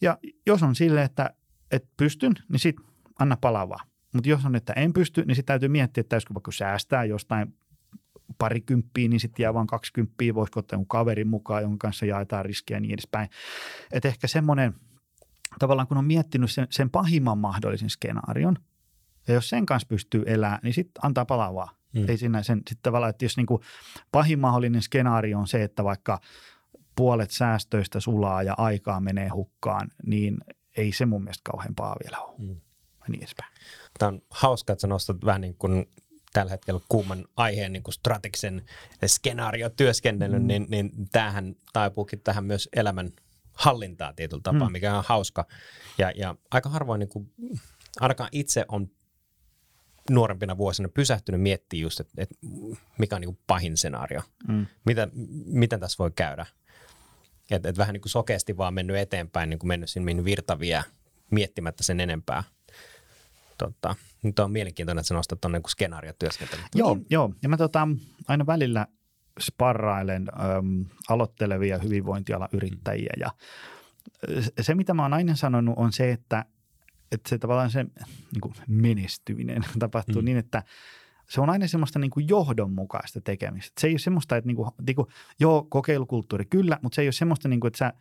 S1: Ja jos on sille, että, että pystyn, niin sitten anna palavaa. Mutta jos on, että en pysty, niin sitten täytyy miettiä, että täysikö vaikka säästää jostain parikymppiä, niin sitten jää vain kaksikymppiä, voisiko ottaa kaverin mukaan, jonka kanssa jaetaan riskiä ja niin edespäin. Että ehkä semmoinen tavallaan kun on miettinyt sen, sen pahimman mahdollisen skenaarion, ja jos sen kanssa pystyy elämään, niin sitten antaa palaa vaan. Mm. Ei siinä sen sitten tavallaan, että jos niin kuin pahin mahdollinen skenaario on se, että vaikka puolet säästöistä sulaa ja aikaa menee hukkaan, niin ei se mun mielestä kauheampaa vielä ole. Mm. Niin edespäin.
S2: Tämä on hauska, että sä nostat vähän niin kuin tällä hetkellä kuuman aiheen niin kuin strategisen skenaariotyöskennelyn, mm. niin, niin tämähän taipuukin tähän myös elämän hallintaa tietyllä tapaa, mm. mikä on hauska. Ja, ja aika harvoin, niin kuin, ainakaan itse on nuorempina vuosina pysähtynyt miettimään just, että, että mikä on niin kuin pahin skenaario. Mm. Mitä, miten tässä voi käydä. Että et vähän niin kuin sokeasti vaan mennyt eteenpäin, niin kuin mennyt sinne virtavia miettimättä sen enempää. Tota, nyt on mielenkiintoinen, että sä nostat tuonne niin skenaariotyöskentelyyn.
S1: Joo, joo. Ja mä tota, aina välillä sparrailen äm, aloittelevia hyvinvointialan yrittäjiä mm. ja se, mitä mä oon aina sanonut, on se, että, että se tavallaan se niin kuin menestyminen tapahtuu mm. niin, että se on aina semmoista niin kuin johdonmukaista tekemistä. Se ei ole semmoista, että niin kuin, niin kuin, joo, kokeilukulttuuri kyllä, mutta se ei ole semmoista, niin kuin, että sä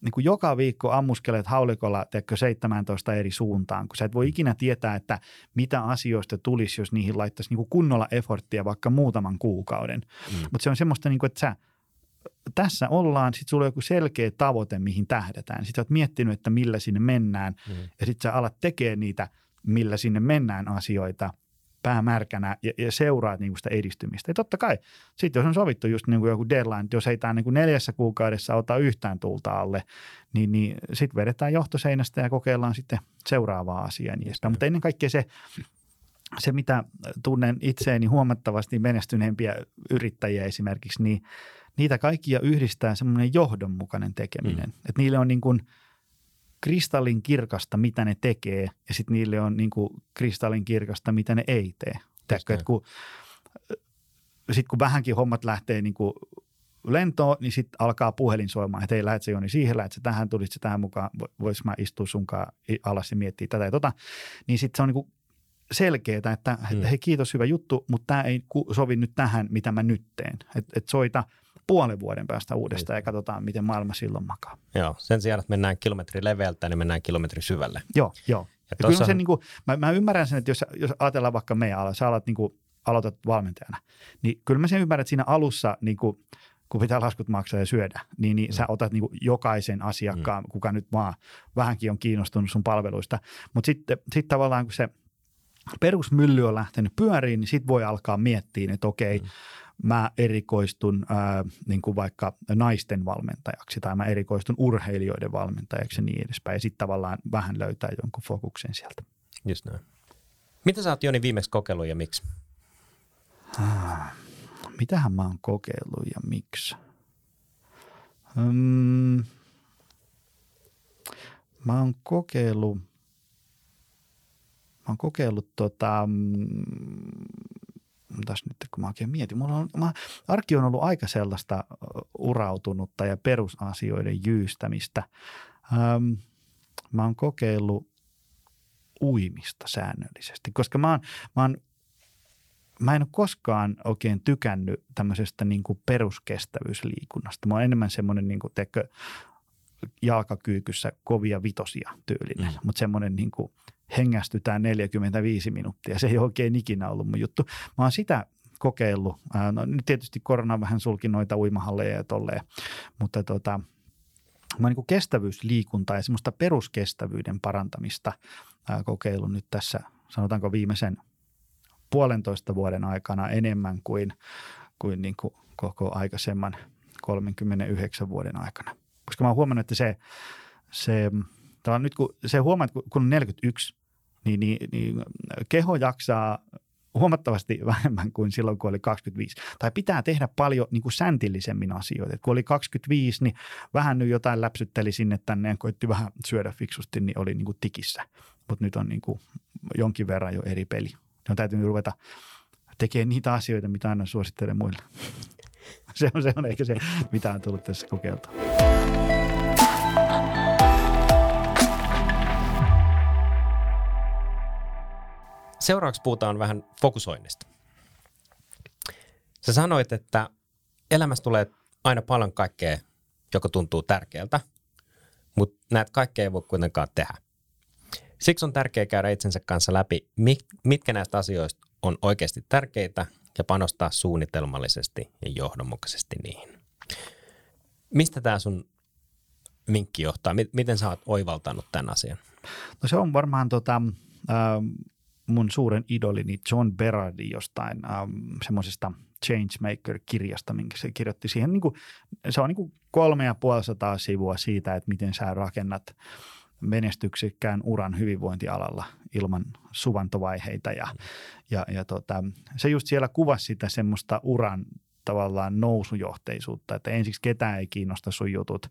S1: niin kuin joka viikko ammuskelet haulikolla teekö 17 eri suuntaan, kun sä et voi ikinä tietää, että mitä asioista tulisi, jos niihin laittaisi niin kuin kunnolla efforttia vaikka muutaman kuukauden. Mm. Mutta se on semmoista, niin kuin, että sä tässä ollaan, sitten sulla on joku selkeä tavoite, mihin tähdätään. Sitten oot miettinyt, että millä sinne mennään mm. ja sitten sä alat tekemään niitä, millä sinne mennään asioita – päämärkänä ja, ja seuraat niin sitä edistymistä. Ja totta kai, sitten jos on sovittu just niin kuin joku deadline, että jos ei tämä niin kuin neljässä kuukaudessa ota yhtään tulta alle, niin, niin sitten vedetään johtoseinästä ja kokeillaan sitten seuraavaa asiaa. Niin Mutta ennen kaikkea se, se, mitä tunnen itseäni huomattavasti menestyneempiä yrittäjiä esimerkiksi, niin niitä kaikkia yhdistää semmoinen johdonmukainen tekeminen. Mm. Että niille on niin kuin – kristallin kirkasta, mitä ne tekee, ja sitten niille on niin kuin kristallin kirkasta, mitä ne ei tee. Että kun, sitten kun vähänkin hommat lähtee niin kuin lentoon, niin sitten alkaa puhelin soimaan, että hei, lähet se Joni siihen, lähet se tähän, tulit se tähän mukaan, vois mä istua sunkaan alas ja miettiä tätä ja tota. Niin sitten se on niin kuin selkeää, että hmm. hei kiitos, hyvä juttu, mutta tämä ei sovi nyt tähän, mitä mä nyt teen. Että et soita – puolen vuoden päästä uudestaan ja katsotaan, miten maailma silloin makaa.
S2: Joo, sen sijaan, että mennään kilometri leveältä, niin mennään kilometri syvälle.
S1: Joo, joo. Ja ja kyllä se, niin kuin, mä, mä, ymmärrän sen, että jos, jos ajatellaan vaikka meidän ala, sä alat, niin kuin, aloitat valmentajana, niin kyllä mä sen ymmärrän, että siinä alussa niin kuin, kun pitää laskut maksaa ja syödä, niin, niin mm. sä otat niin kuin jokaisen asiakkaan, mm. kuka nyt vaan vähänkin on kiinnostunut sun palveluista. Mutta sitten sit tavallaan kun se perusmylly on lähtenyt pyöriin, niin sitten voi alkaa miettiä, että okei, mm mä erikoistun ää, niin kuin vaikka naisten valmentajaksi tai mä erikoistun urheilijoiden valmentajaksi ja niin edespäin. Ja sitten tavallaan vähän löytää jonkun fokuksen sieltä.
S2: Just näin. Mitä sä oot Joni viimeksi kokeillut ja miksi?
S1: Ah, mitähän mä oon kokeillut ja miksi? Hmm, mä oon kokeillut, mä oon kokeillut tota, mm, kun mä oikein mietin, mulla on, mä, arki on ollut aika sellaista urautunutta ja perusasioiden jyystämistä. Ähm, mä oon kokeillut uimista säännöllisesti, koska mä oon, mä oon mä en ole koskaan oikein tykännyt tämmöisestä niin kuin peruskestävyysliikunnasta. Mä oon enemmän semmoinen, niin kuin, teekö, jalkakyykyssä kovia vitosia tyylinen, mm. mutta semmoinen niin kuin hengästytään 45 minuuttia. Se ei oikein ikinä ollut mun juttu. Mä oon sitä kokeillut. No, nyt tietysti korona vähän sulki noita uimahalleja ja tolleen, mutta tota, mä niin kestävyysliikuntaa ja semmoista peruskestävyyden parantamista ää, kokeillut nyt tässä, sanotaanko viimeisen puolentoista vuoden aikana enemmän kuin, kuin, niin kuin koko aikaisemman 39 vuoden aikana. Koska mä oon huomannut, että se, se nyt kun se huomaat, kun on 41, niin, niin, niin keho jaksaa huomattavasti vähemmän kuin silloin, kun oli 25. Tai pitää tehdä paljon niin kuin säntillisemmin asioita. Et kun oli 25, niin vähän nyt jotain läpsytteli sinne tänne ja koitti vähän syödä fiksusti, niin oli niin kuin tikissä. Mutta nyt on niin kuin jonkin verran jo eri peli. Ne on täytynyt ruveta tekemään niitä asioita, mitä aina suosittelen muille. se, on, se on ehkä se, mitä on tullut tässä kokeiltua.
S2: Seuraavaksi puhutaan vähän fokusoinnista. Sä sanoit, että elämässä tulee aina paljon kaikkea, joka tuntuu tärkeältä, mutta näitä kaikkea ei voi kuitenkaan tehdä. Siksi on tärkeää käydä itsensä kanssa läpi, mitkä näistä asioista on oikeasti tärkeitä ja panostaa suunnitelmallisesti ja johdonmukaisesti niihin. Mistä tämä sun vinkki johtaa? Miten sä oot oivaltanut tämän asian?
S1: No se on varmaan tota, äh, mun suuren idolini John Berardi jostain äh, semmoisesta Changemaker-kirjasta, minkä se kirjoitti siihen. Niin kuin, se on niin kuin kolme ja puolisataa sivua siitä, että miten sä rakennat menestyksekkään uran hyvinvointialalla ilman suvantovaiheita. Ja, ja, ja tota, se just siellä kuvasi sitä semmoista uran tavallaan nousujohteisuutta, että ensiksi ketään ei kiinnosta sun jutut,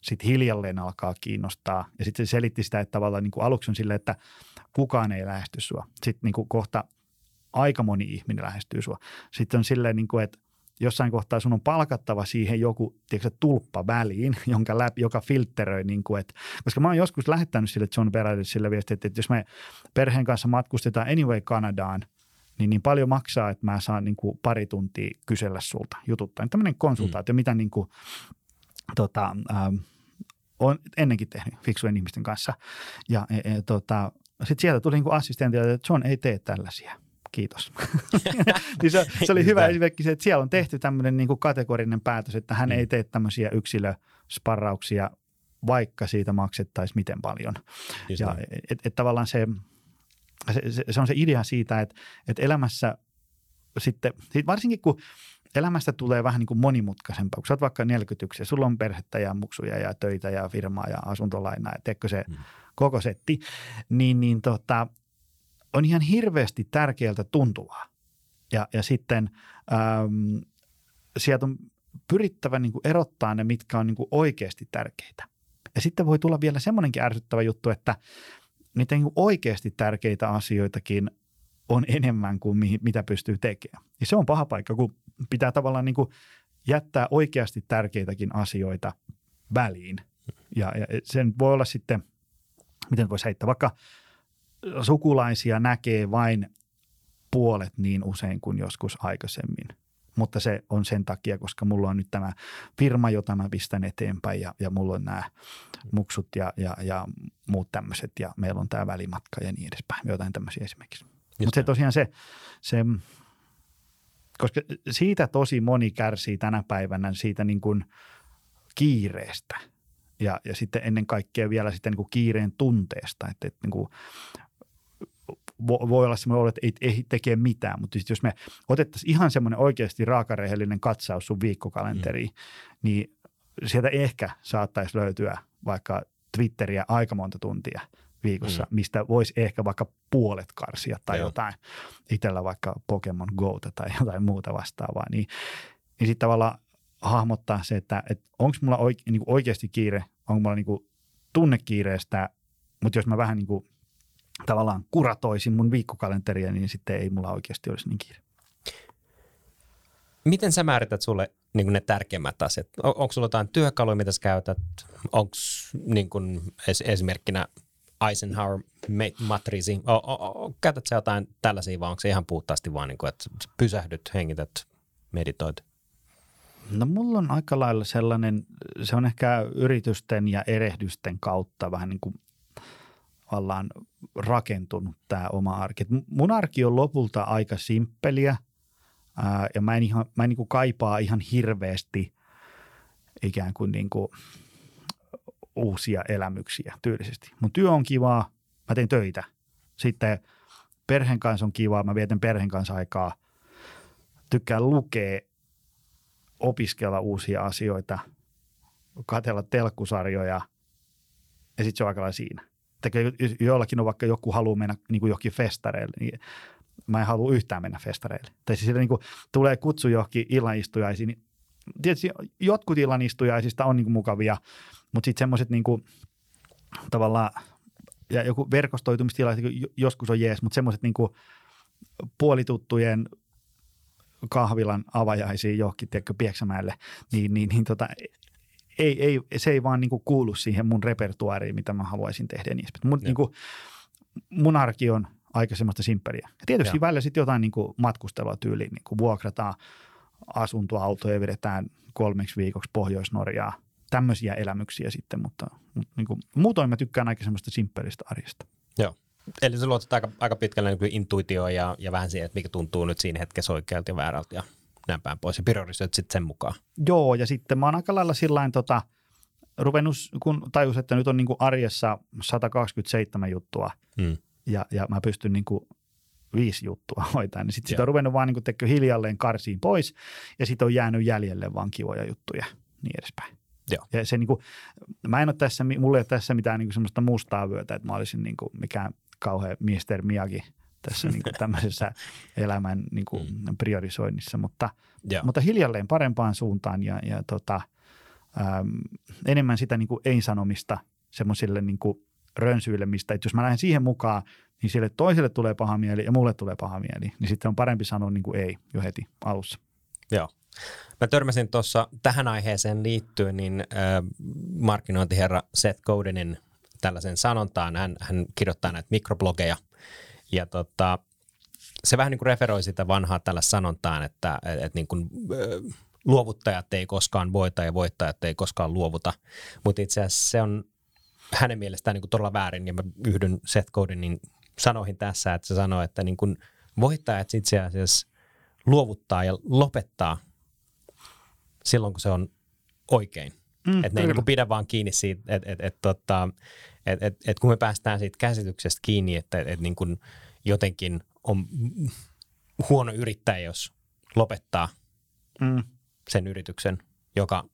S1: sitten hiljalleen alkaa kiinnostaa ja sitten se selitti sitä, että tavallaan niin kuin aluksi on silleen, että kukaan ei lähesty sua. Sitten niin kuin kohta aika moni ihminen lähestyy sua. Sitten on silleen, niin kuin, että jossain kohtaa sun on palkattava siihen joku tiedätkö, tulppa väliin, jonka läpi, joka filtteröi, niin kuin, että, koska mä oon joskus lähettänyt sille John Berardille sille viestiä, että, että jos me perheen kanssa matkustetaan anyway Kanadaan, niin, niin paljon maksaa, että mä saan niin kuin pari tuntia kysellä sulta jututtaa. Tämmöinen konsultaatio, mm. mitä niin kuin, tota, ähm, on ennenkin tehnyt fiksujen ihmisten kanssa. Ja e, e, tota, sitten sieltä tuli niin assistentti, että John ei tee tällaisia – kiitos. niin se, se oli hyvä esimerkki se, että siellä on tehty tämmöinen niin kuin kategorinen päätös, että hän mm. ei tee tämmöisiä yksilösparrauksia, vaikka siitä maksettaisiin miten paljon. Just ja et, et, tavallaan se, se, se, se on se idea siitä, että, että elämässä sitten, varsinkin kun elämästä tulee vähän niin kuin monimutkaisempaa, kun sä oot vaikka 41 ja sulla on perhettä ja muksuja ja töitä ja firmaa ja asuntolainaa, ja teekö se mm. koko setti, niin, niin tota, on ihan hirveästi tärkeältä tuntuvaa. Ja, ja sitten äm, sieltä on pyrittävä niin kuin erottaa ne, mitkä on niin kuin oikeasti tärkeitä. Ja sitten voi tulla vielä semmoinenkin ärsyttävä juttu, että niitä niin oikeasti tärkeitä asioitakin on enemmän kuin mi- mitä pystyy tekemään. Ja se on paha paikka, kun pitää tavallaan niin jättää oikeasti tärkeitäkin asioita väliin. Ja, ja sen voi olla sitten, miten voisi heittää, vaikka – sukulaisia näkee vain puolet niin usein kuin joskus aikaisemmin. Mutta se on sen takia, koska mulla on nyt tämä firma, jota mä pistän eteenpäin ja, ja mulla on nämä muksut ja, ja, ja muut tämmöiset ja meillä on tämä välimatka ja niin edespäin. Jotain tämmöisiä esimerkiksi. Mutta se tosiaan se, se, koska siitä tosi moni kärsii tänä päivänä siitä niin kuin kiireestä ja, ja sitten ennen kaikkea vielä sitten niin kuin kiireen tunteesta, että, että niin kuin voi olla semmoinen olo, että ei, ei tekee mitään, mutta jos me otettaisiin ihan semmoinen oikeasti raakarehellinen katsaus sun viikkokalenteriin, mm. niin sieltä ehkä saattaisi löytyä vaikka Twitteriä aika monta tuntia viikossa, mm. mistä voisi ehkä vaikka puolet karsia tai Joo. jotain, itsellä vaikka Pokemon Go tai jotain muuta vastaavaa, niin, niin sitten tavallaan hahmottaa se, että, että onko mulla oike, niin oikeasti kiire, onko mulla niin tunnekiireestä, mutta jos mä vähän niin kuin tavallaan kuratoisin mun viikkokalenteria, niin sitten ei mulla oikeasti olisi niin kiire.
S2: Miten sä määrität sulle niin ne tärkeimmät asiat? On, onko sulla jotain työkaluja, mitä sä käytät? Onko niin kuin es, esimerkkinä Eisenhower matriisi? Käytät sä jotain tällaisia vai onko se ihan puhtaasti vaan, niin kuin, että pysähdyt, hengität, meditoit?
S1: No mulla on aika lailla sellainen, se on ehkä yritysten ja erehdysten kautta vähän niin kuin tavallaan rakentunut tämä oma arki. mun arki on lopulta aika simppeliä ää, ja mä en, ihan, mä en niin kuin kaipaa ihan hirveästi ikään kuin, niin kuin uusia elämyksiä tyylisesti. Mun työ on kivaa, mä teen töitä. Sitten perheen kanssa on kivaa, mä vietän perheen kanssa aikaa. Tykkään lukea, opiskella uusia asioita, katella telkkusarjoja ja sitten se on aika siinä tekee, jollakin on vaikka joku haluaa mennä niin kuin johonkin festareille, niin mä en halua yhtään mennä festareille. Tai siis niin kuin tulee kutsu johonkin illanistujaisiin, niin tietysti jotkut illanistujaisista on niin kuin mukavia, mutta sitten semmoiset niin tavallaan, ja joku verkostoitumistila joskus on jees, mutta semmoiset niin puolituttujen kahvilan avajaisiin johonkin, tiedätkö, Pieksämäelle, niin, niin, niin tota, ei, ei, se ei vaan niin kuin kuulu siihen mun repertuaariin, mitä mä haluaisin tehdä. Niin, mun, niin kuin, mun arki on aika semmoista simppeliä. Ja tietysti ja. välillä sitten jotain niin kuin matkustelua tyyliin, niin kuin vuokrataan asuntoautoja ja vedetään kolmeksi viikoksi Pohjois-Norjaa tämmöisiä elämyksiä sitten, mutta, mutta niin kuin, muutoin mä tykkään aika semmoista simppelistä arjesta.
S2: Joo. Eli se luotat aika, aika pitkälle niin intuitioon ja, ja vähän siihen, että mikä tuntuu nyt siinä hetkessä oikealta ja väärältä ja näin päin pois ja priorisoit sitten sen mukaan.
S1: Joo, ja sitten mä oon aika lailla sillain tota, ruvennut, kun tajus, että nyt on niin kuin arjessa 127 juttua hmm. ja, ja mä pystyn niin kuin viisi juttua hoitaa, niin sitten sit on ruvennut vaan niin kuin, hiljalleen karsiin pois ja sitten on jäänyt jäljelle vaan kivoja juttuja niin edespäin.
S2: Joo.
S1: Ja se niin kuin, mä en ole tässä, mulla ei ole tässä mitään niin kuin semmoista mustaa vyötä, että mä olisin niin kuin mikään kauhean Mr. Miyagi tässä niin kuin tämmöisessä elämän niin kuin mm. priorisoinnissa, mutta, mutta hiljalleen parempaan suuntaan ja, ja tota, äm, enemmän sitä niin kuin ei-sanomista semmoisille niin kuin rönsyille, mistä että jos mä lähden siihen mukaan, niin sille toiselle tulee paha mieli ja mulle tulee paha mieli, niin sitten on parempi sanoa niin kuin ei jo heti alussa.
S2: Joo. Mä törmäsin tuossa tähän aiheeseen liittyen, niin äh, markkinointiherra Seth Godinin tällaisen sanontaan. Hän, hän kirjoittaa näitä mikroblogeja ja tota, se vähän niin kuin referoi sitä vanhaa tällä sanontaan, että et, et niin kuin, luovuttajat ei koskaan voita ja voittajat ei koskaan luovuta. Mutta itse asiassa se on hänen mielestään niin kuin todella väärin ja mä yhdyn Seth Godinin sanoihin tässä, että se sanoo, että niin kuin voittajat itse asiassa luovuttaa ja lopettaa silloin, kun se on oikein. Mm, että ne ei niin pidä vaan kiinni siitä, että et, et, tota, et, et, et kun me päästään siitä käsityksestä kiinni, että et, et niin kuin jotenkin on huono yrittäjä, jos lopettaa mm. sen yrityksen, joka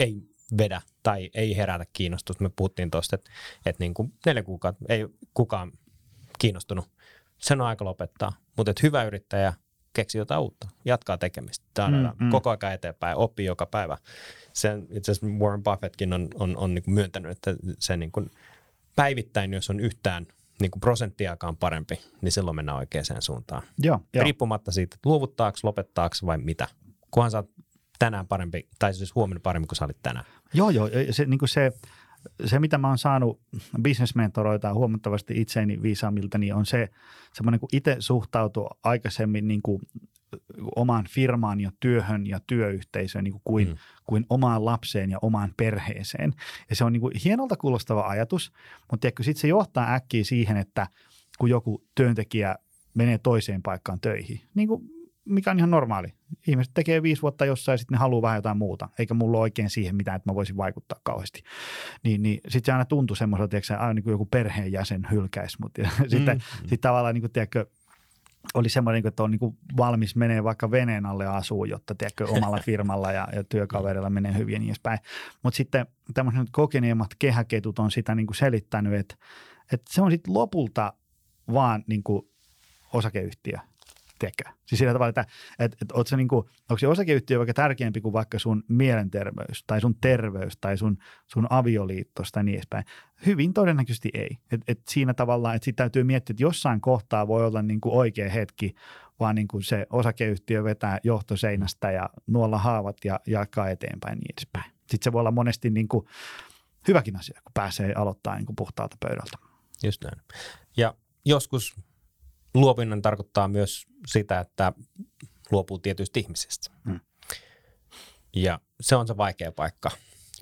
S2: ei vedä tai ei herätä kiinnostusta. Me puhuttiin tuosta, että, että niin kuin neljä kuukautta ei kukaan kiinnostunut. Sen on aika lopettaa. Mutta että hyvä yrittäjä keksi jotain uutta, jatkaa tekemistä. Mm, mm. koko ajan eteenpäin, oppii joka päivä. Sen, itse asiassa Warren Buffettkin on, on, on niin myöntänyt, että se niin kuin päivittäin, jos on yhtään niin kuin prosenttiakaan parempi, niin silloin mennään oikeaan suuntaan.
S1: Joo, jo.
S2: Riippumatta siitä, että luovuttaako, lopettaako vai mitä. Kunhan sä oot tänään parempi, tai siis huomenna paremmin kuin sä olit tänään.
S1: Joo, joo. Se, niin kuin se, se, mitä mä oon saanut bisnesmentoroita huomattavasti itseeni viisaamilta, niin on se semmoinen, kun itse suhtautuu aikaisemmin niin kuin omaan firmaan ja työhön ja työyhteisöön niin kuin kuin, mm. kuin omaan lapseen ja omaan perheeseen. Ja se on niin kuin hienolta kuulostava ajatus, mutta sitten se johtaa äkkiä siihen, että kun joku työntekijä menee toiseen paikkaan töihin, niin kuin mikä on ihan normaali. Ihmiset tekee viisi vuotta jossain ja sitten ne haluaa vähän jotain muuta, eikä mulla ole oikein siihen mitään, että mä voisin vaikuttaa kauheasti. Niin, niin sitten se aina tuntui semmoiselta, että aina niin kuin joku perheenjäsen hylkäisi mut. Ja mm, sitten mm. sit tavallaan niin kuin, tiedätkö, oli semmoinen, niinku, että on niin valmis menee vaikka veneen alle asuu, jotta tiedätkö, omalla firmalla ja, ja työkaverilla menee hyvin ja niin edespäin. Mutta sitten tämmöiset kokeneemmat kehäketut on sitä niin kuin selittänyt, että, että se on sitten lopulta vaan niin kuin osakeyhtiö tekee. Siis sillä tavalla, että, että, että oot niin kuin, onko se osakeyhtiö vaikka tärkeämpi kuin vaikka sun mielenterveys tai sun terveys tai sun, sun avioliitto tai niin edespäin. Hyvin todennäköisesti ei. Et, et siinä tavallaan, että sitten täytyy miettiä, että jossain kohtaa voi olla niin kuin oikea hetki, vaan niin kuin se osakeyhtiö vetää johtoseinästä ja nuolla haavat ja jakaa eteenpäin niin edespäin. Sitten se voi olla monesti niin kuin hyväkin asia, kun pääsee aloittamaan niin kuin puhtaalta pöydältä.
S2: Just näin. Ja joskus luopuminen tarkoittaa myös sitä, että luopuu tietyistä ihmisistä. Hmm. Ja se on se vaikea paikka.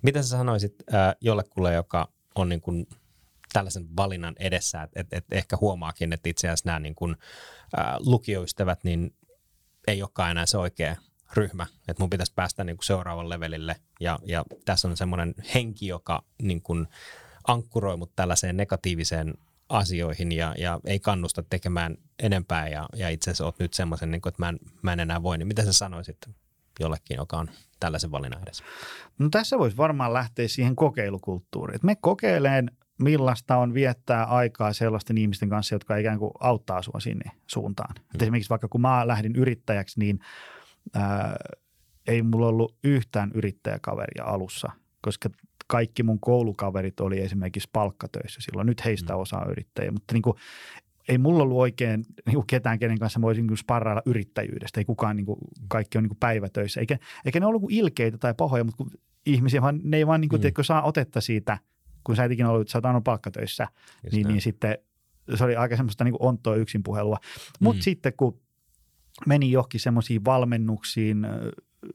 S2: Mitä sä sanoisit äh, jollekulle, joka on niin kuin tällaisen valinnan edessä, että et, et ehkä huomaakin, että itse asiassa nämä niin kuin, äh, lukioystävät niin ei olekaan enää se oikea ryhmä, että mun pitäisi päästä niin kuin seuraavalle levelille ja, ja tässä on semmoinen henki, joka niin kuin ankkuroi mut tällaiseen negatiiviseen asioihin ja, ja ei kannusta tekemään enempää ja, ja itse asiassa olet nyt semmoisen, niin että mä en, mä en enää voi, niin mitä sä sanoisit jollekin, joka on tällaisen valinnan edessä?
S1: No tässä voisi varmaan lähteä siihen kokeilukulttuuriin. Me kokeileen millaista on viettää aikaa sellaisten ihmisten kanssa, jotka ikään kuin auttaa sinua sinne suuntaan. Mm. esimerkiksi vaikka kun mä lähdin yrittäjäksi, niin ää, ei mulla ollut yhtään yrittäjäkaveria alussa, koska kaikki mun koulukaverit oli esimerkiksi palkkatöissä silloin. Nyt heistä mm. osaa yrittäjiä, mutta niin kuin, ei mulla ollut oikein niin kuin ketään, kenen kanssa mä voisin niin sparrailla yrittäjyydestä. Ei kukaan, niin kuin, kaikki on niin kuin päivätöissä. Eikä, eikä ne ollut ilkeitä tai pahoja, mutta kun ihmisiä, vaan ne ei vaan niin kuin, mm. tiedätkö, saa otetta siitä, kun sä et ikinä ollut, sä oot palkkatöissä, niin, niin sitten se oli aika semmoista niin kuin ontoa yksin puhelua. Mutta mm. sitten kun meni johonkin semmoisiin valmennuksiin,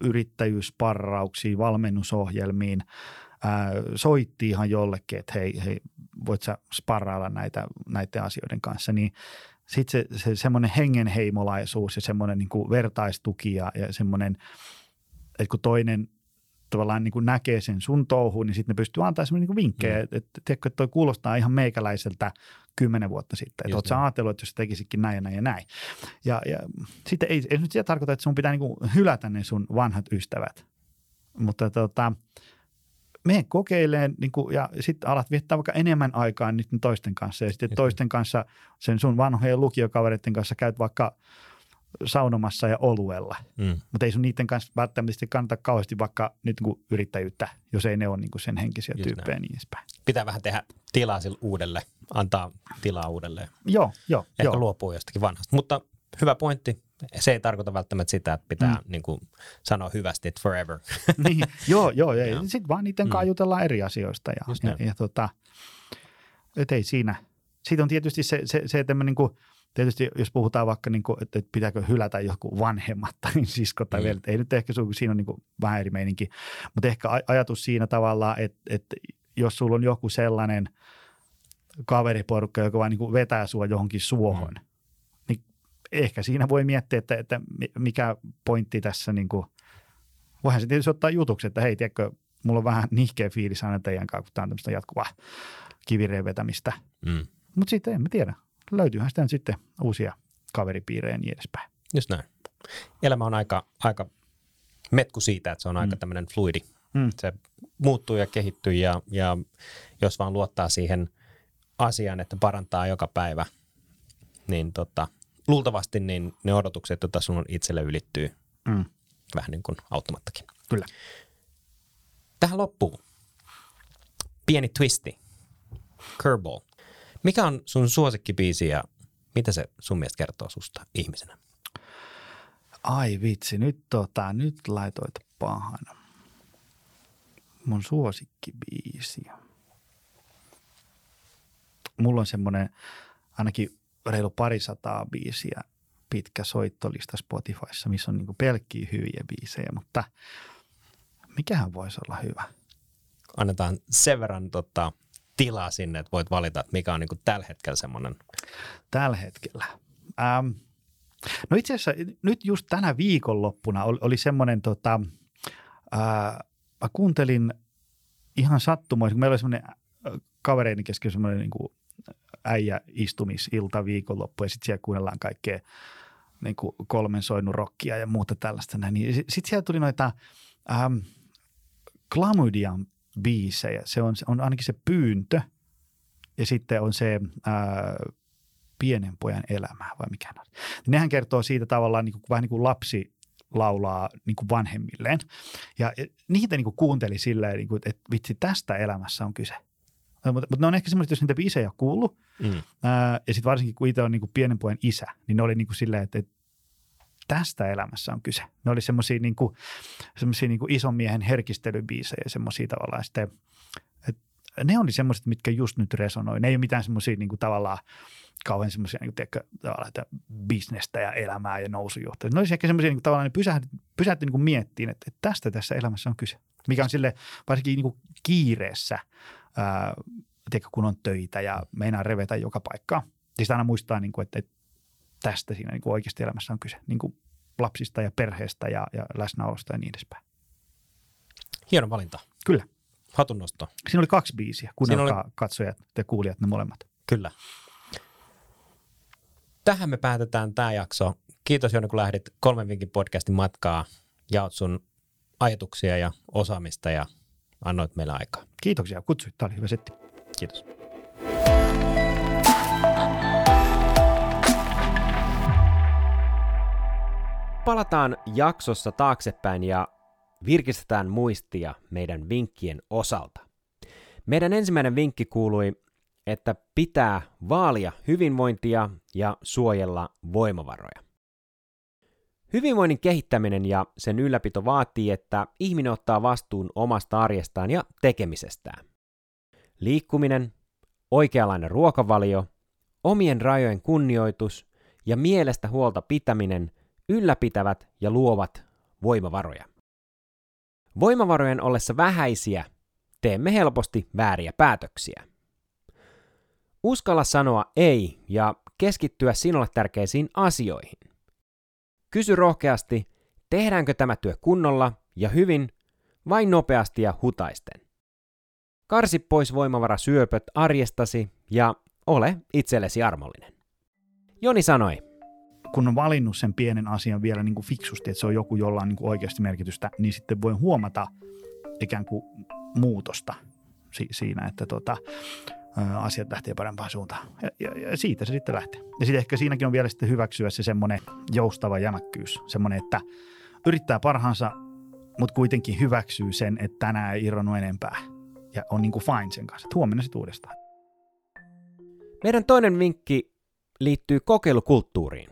S1: yrittäjyysparrauksiin, valmennusohjelmiin, ää, soitti ihan jollekin, että hei, hei voit sä sparrailla näitä, näiden asioiden kanssa, niin sitten se, se semmoinen hengenheimolaisuus ja semmoinen niin kuin vertaistuki ja, ja semmoinen, että kun toinen tavallaan niin kuin näkee sen sun touhuun, niin sitten ne pystyy antaa semmoinen niin vinkkejä, mm. että, tiedätkö, että toi kuulostaa ihan meikäläiseltä kymmenen vuotta sitten, että oletko ajatellut, että jos tekisikin näin ja näin ja näin. Ja, ja sitten ei, ei nyt sitä tarkoita, että sun pitää niin kuin hylätä ne sun vanhat ystävät, mutta tota, mene kokeileen niin kuin, ja sitten alat viettää vaikka enemmän aikaa niiden toisten kanssa ja sitten toisten kanssa, sen sun vanhojen lukiokavereiden kanssa käyt vaikka saunomassa ja oluella. Mm. Mutta ei sun niiden kanssa välttämättä kannata kauheasti vaikka nyt niin yrittäjyyttä, jos ei ne ole niin sen henkisiä Just tyyppejä näin. niin edespäin.
S2: Pitää vähän tehdä tilaa sille uudelle, antaa tilaa uudelleen.
S1: Joo, joo.
S2: Ehkä
S1: joo.
S2: luopuu jostakin vanhasta. Mutta hyvä pointti. Se ei tarkoita välttämättä sitä, että pitää mm. niin kuin, sanoa hyvästi, että forever.
S1: niin, joo, joo. joo. Sitten vaan niiden mm. kanssa jutellaan eri asioista. Ja, ja, ja tota, et ei siinä. Siitä on tietysti se, se, se että mä niin kuin – tietysti jos puhutaan vaikka, niin kuin, että pitääkö hylätä joku vanhemmat tai sisko tai mm. velit, ei nyt ehkä siinä on niin kuin vähän eri meininki, mutta ehkä ajatus siinä tavallaan, että, että jos sulla on joku sellainen kaveriporukka, joka vaan niin kuin vetää sua johonkin suohon, mm. Ehkä siinä voi miettiä, että, että mikä pointti tässä, niin kuin, voihan se tietysti ottaa jutuksi, että hei, tiedätkö, mulla on vähän nihkeä fiilis aina teidän kanssa, kun tämä on tämmöistä jatkuvaa kivireen vetämistä. Mm. Mutta sitten en mä tiedä löytyyhän sitä sitten uusia kaveripiirejä ja niin edespäin.
S2: Just näin. Elämä on aika, aika metku siitä, että se on aika mm. tämmöinen fluidi. Mm. Se muuttuu ja kehittyy ja, ja jos vaan luottaa siihen asiaan, että parantaa joka päivä, niin tota, luultavasti niin ne odotukset, joita sun itselle ylittyy, mm. vähän niin kuin auttamattakin.
S1: Kyllä.
S2: Tähän loppuu pieni twisti, curveball. Mikä on sun suosikkibiisi ja mitä se sun mielestä kertoo susta ihmisenä?
S1: Ai vitsi, nyt, tota, nyt laitoit pahan. Mun suosikkibiisi. Mulla on semmoinen ainakin reilu parisataa biisiä pitkä soittolista Spotifyssa, missä on niinku pelkkiä hyviä biisejä, mutta mikähän voisi olla hyvä?
S2: Annetaan sen verran tota, tilaa sinne, että voit valita, että mikä on niin tällä hetkellä semmoinen?
S1: Tällä hetkellä. Ähm, no itse asiassa nyt just tänä viikonloppuna oli, oli semmoinen, tota, äh, mä kuuntelin ihan sattumoisin, meillä oli semmoinen äh, kavereiden kesken semmoinen niin äijä istumisilta viikonloppu ja sitten siellä kuunnellaan kaikkea niin kuin kolmen soinnut rockia ja muuta tällaista. Niin sitten siellä tuli noita ähm, Klamydian biisejä. Se on, on ainakin se pyyntö ja sitten on se ää, pienen pojan elämä vai mikä on. Nehän kertoo siitä tavallaan niin kuin, vähän niin kuin lapsi laulaa niin kuin vanhemmilleen. Ja niitä niin kuin kuunteli silleen, niin kuin, että vitsi tästä elämässä on kyse. Mutta, mutta ne on ehkä semmoiset, jos niitä biisejä on kuullut, mm. ää, ja sitten varsinkin kun itse on niin kuin pienen pojan isä, niin ne oli niin kuin silleen, että, että tästä elämässä on kyse. Ne oli semmoisia niin kuin, niin kuin ison miehen herkistelybiisejä, semmoisia tavallaan sitten, että ne oli semmoiset, mitkä just nyt resonoi. Ne ei ole mitään semmoisia niin kuin tavallaan kauhean semmoisia niin tavallaan, että bisnestä ja elämää ja nousujohtoja. Ne olisi ehkä semmoisia niin tavallaan, ne pysähti, pysähti niin miettiin, että, että tästä tässä elämässä on kyse. Mikä on sille varsinkin niin kuin kiireessä, ää, tiedätkö, kun on töitä ja meinaa revetä joka paikkaa. Ja sitä aina muistaa, niin kuin, että, tästä siinä niin kuin oikeasti elämässä on kyse, niin kuin lapsista ja perheestä ja, ja läsnäolosta ja niin edespäin.
S2: Hieno valinta.
S1: Kyllä.
S2: Hatunnosto.
S1: Siinä oli kaksi biisiä, kuunnelkaa oli... katsojat ja kuulijat ne molemmat.
S2: Kyllä. Tähän me päätetään tämä jakso. Kiitos Joni, kun lähdit kolmen vinkin podcastin matkaa. Jaot sun ajatuksia ja osaamista ja annoit meille aikaa.
S1: Kiitoksia, kutsuit. Tämä oli hyvä setti.
S2: Kiitos. Palataan jaksossa taaksepäin ja virkistetään muistia meidän vinkkien osalta. Meidän ensimmäinen vinkki kuului, että pitää vaalia hyvinvointia ja suojella voimavaroja. Hyvinvoinnin kehittäminen ja sen ylläpito vaatii, että ihminen ottaa vastuun omasta arjestaan ja tekemisestään. Liikkuminen, oikeanlainen ruokavalio, omien rajojen kunnioitus ja mielestä huolta pitäminen ylläpitävät ja luovat voimavaroja. Voimavarojen ollessa vähäisiä teemme helposti vääriä päätöksiä. Uskalla sanoa ei ja keskittyä sinulle tärkeisiin asioihin. Kysy rohkeasti, tehdäänkö tämä työ kunnolla ja hyvin vai nopeasti ja hutaisten. Karsi pois voimavarasyöpöt arjestasi ja ole itsellesi armollinen. Joni sanoi,
S1: kun on valinnut sen pienen asian vielä niin kuin fiksusti, että se on joku, jolla on niin kuin oikeasti merkitystä, niin sitten voi huomata ikään kuin muutosta si- siinä, että tota, asiat lähtee parempaan suuntaan. Ja, ja, ja siitä se sitten lähtee. Ja sitten ehkä siinäkin on vielä sitten hyväksyä se semmoinen joustava jämäkkyys, semmoinen, että yrittää parhaansa, mutta kuitenkin hyväksyy sen, että tänään ei irronnut enempää. Ja on niin kuin fine sen kanssa, että huomenna sitten uudestaan.
S2: Meidän toinen vinkki liittyy kokeilukulttuuriin.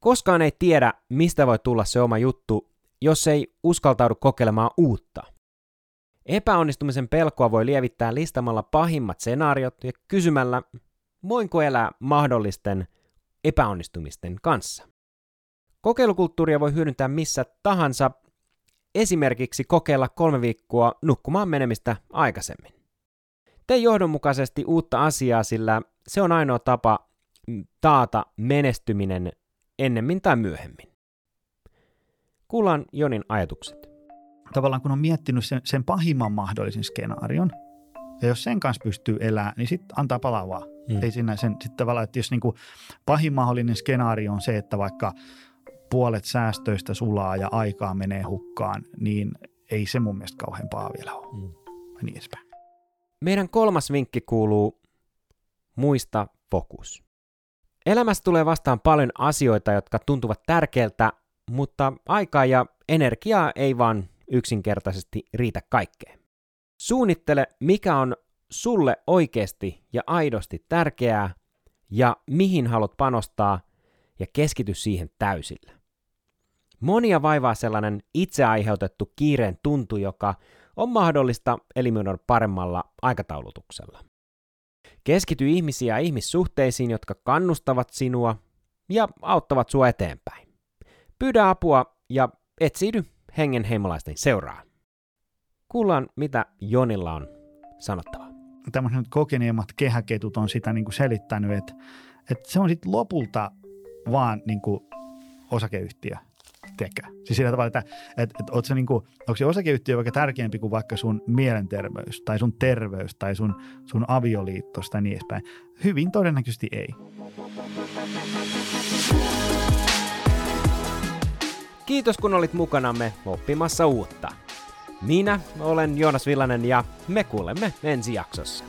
S2: Koskaan ei tiedä, mistä voi tulla se oma juttu, jos ei uskaltaudu kokeilemaan uutta. Epäonnistumisen pelkoa voi lievittää listamalla pahimmat senaariot ja kysymällä, voinko elää mahdollisten epäonnistumisten kanssa. Kokeilukulttuuria voi hyödyntää missä tahansa, esimerkiksi kokeilla kolme viikkoa nukkumaan menemistä aikaisemmin. Tee johdonmukaisesti uutta asiaa, sillä se on ainoa tapa taata menestyminen ennemmin tai myöhemmin. Kuullaan Jonin ajatukset.
S1: Tavallaan kun on miettinyt sen, sen pahimman mahdollisen skenaarion, ja jos sen kanssa pystyy elämään, niin sitten antaa palaa vaan. Hmm. Ei siinä sen, sitten tavallaan, että jos niin kuin pahin mahdollinen skenaario on se, että vaikka puolet säästöistä sulaa ja aikaa menee hukkaan, niin ei se mun mielestä kauhean paha vielä ole. Hmm. Ja niin edespäin.
S2: Meidän kolmas vinkki kuuluu, muista fokus. Elämässä tulee vastaan paljon asioita, jotka tuntuvat tärkeältä, mutta aikaa ja energiaa ei vaan yksinkertaisesti riitä kaikkeen. Suunnittele, mikä on sulle oikeasti ja aidosti tärkeää ja mihin haluat panostaa ja keskity siihen täysillä. Monia vaivaa sellainen itse aiheutettu kiireen tuntu, joka on mahdollista eliminoida paremmalla aikataulutuksella. Keskity ihmisiä ja ihmissuhteisiin, jotka kannustavat sinua ja auttavat sua eteenpäin. Pyydä apua ja etsiydy hengen heimolaisten seuraa. Kuullaan, mitä Jonilla on sanottava.
S1: Tämmöiset kokeneemmat kehäketut on sitä niin kuin selittänyt, että, että se on sitten lopulta vaan niin kuin osakeyhtiö tekö. Siis sillä tavalla, että, että, että oot niin kuin, onko se osakeyhtiö vaikka tärkeämpi kuin vaikka sun mielenterveys tai sun terveys tai sun, sun avioliitto tai niin edespäin. Hyvin todennäköisesti ei.
S2: Kiitos kun olit mukanamme oppimassa uutta. Minä olen Joonas Villanen ja me kuulemme ensi jaksossa.